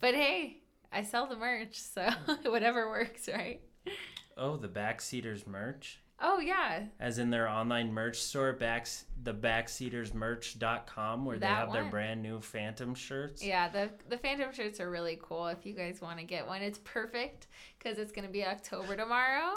But hey, I sell the merch, so *laughs* whatever works, right? Oh, the Backseaters merch? Oh yeah, As in their online merch store, backs the backseatersmerch.com where they That have their brand new Phantom shirts. yeah. The the Phantom shirts are really cool. If you guys want to get one, it's perfect because it's gonna be October tomorrow.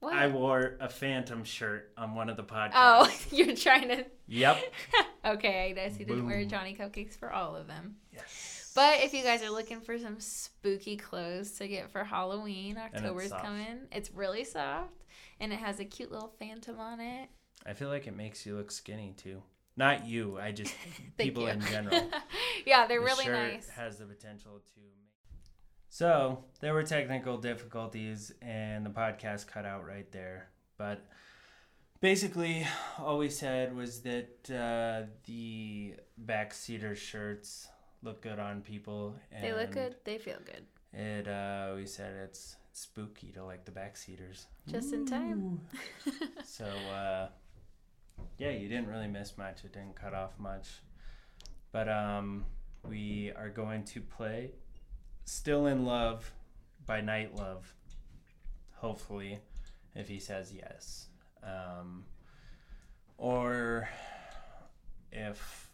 What? I wore a Phantom shirt on one of the podcasts. oh, *laughs* you're trying to. Yep. *laughs* okay, I guess you didn't wear Johnny Cupcakes for all of them. Yes. But if you guys are looking for some spooky clothes to get for Halloween, October's soft. coming. It's really soft and it has a cute little phantom on it. I feel like it makes you look skinny too. Not you. I just *laughs* people in general. yeah, they're The really nice. Has the potential to. So there were technical difficulties, and the podcast cut out right there. But basically, all we said was that uh, the backseater shirts look good on people. And They look good. They feel good. It. Uh, we said it's spooky to like the backseaters. Just in time. *laughs* So uh, yeah, you didn't really miss much. It didn't cut off much. But um, we are going to play "Still in Love" by Night Love. Hopefully, if he says yes, um, or if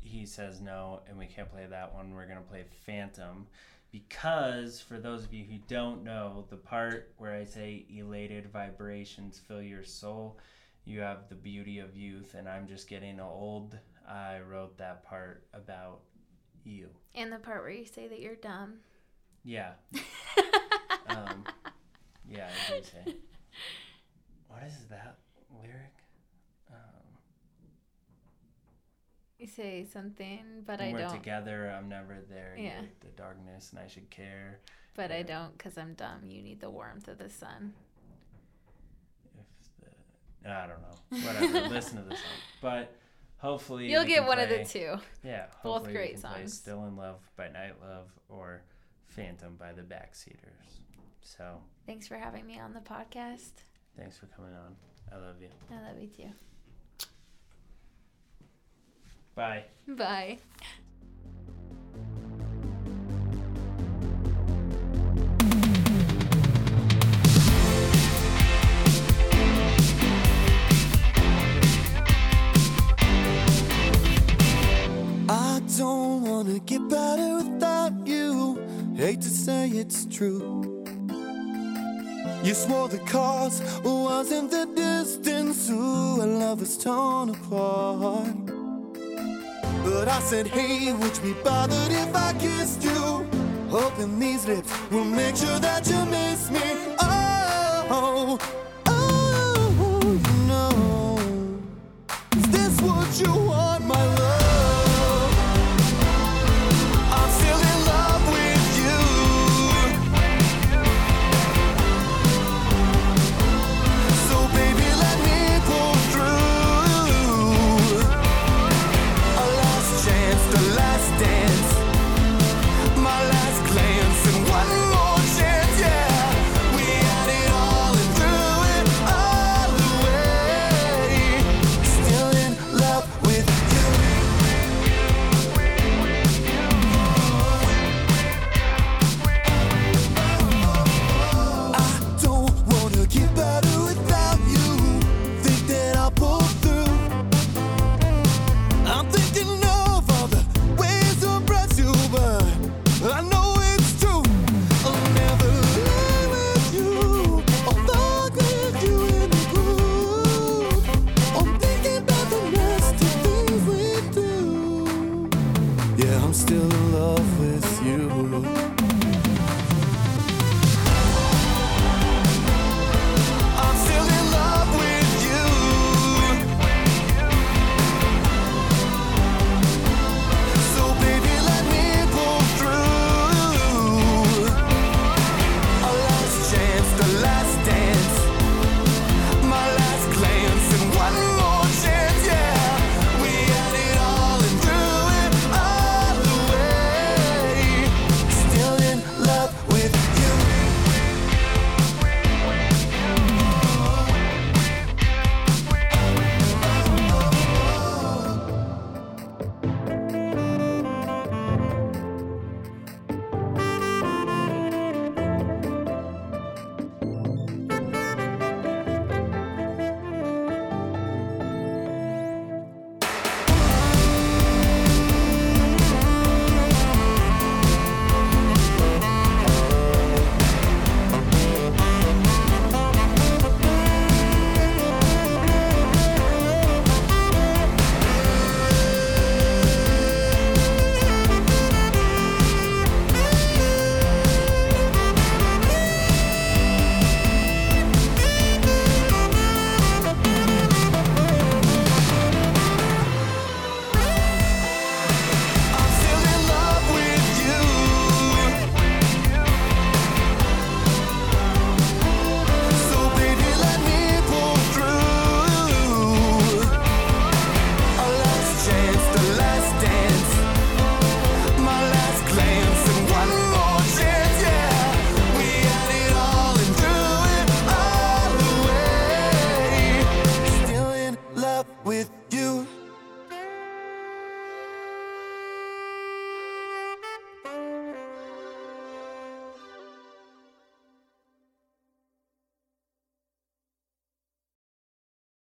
he says no and we can't play that one, we're gonna play Phantom. Because for those of you who don't know, the part where I say elated vibrations fill your soul, you have the beauty of youth, and I'm just getting old. I wrote that part about you. And the part where you say that you're dumb. Yeah. *laughs* um, yeah, I say. What is that lyric? Um, You say something, but I we're don't. together, I'm never there. Yeah. the darkness, and I should care. But I don't because I'm dumb. You need the warmth of the sun. If the, I don't know. Whatever. *laughs* Listen to the song, but hopefully You'll get one of the two. Yeah, Both great play songs. "Still in Love" by Night Love or "Phantom" by the Backseaters. So Thanks for having me on the podcast. thanks for coming on. I love you. I love you too. Bye. Bye. Don't wanna get better without you. Hate to say it's true. You swore the cause wasn't the distance. Ooh, our love was torn apart. But I said, hey, would you be bothered if I kissed you? Hoping these lips will make sure that you miss me. Oh, oh, know. Is this what you want,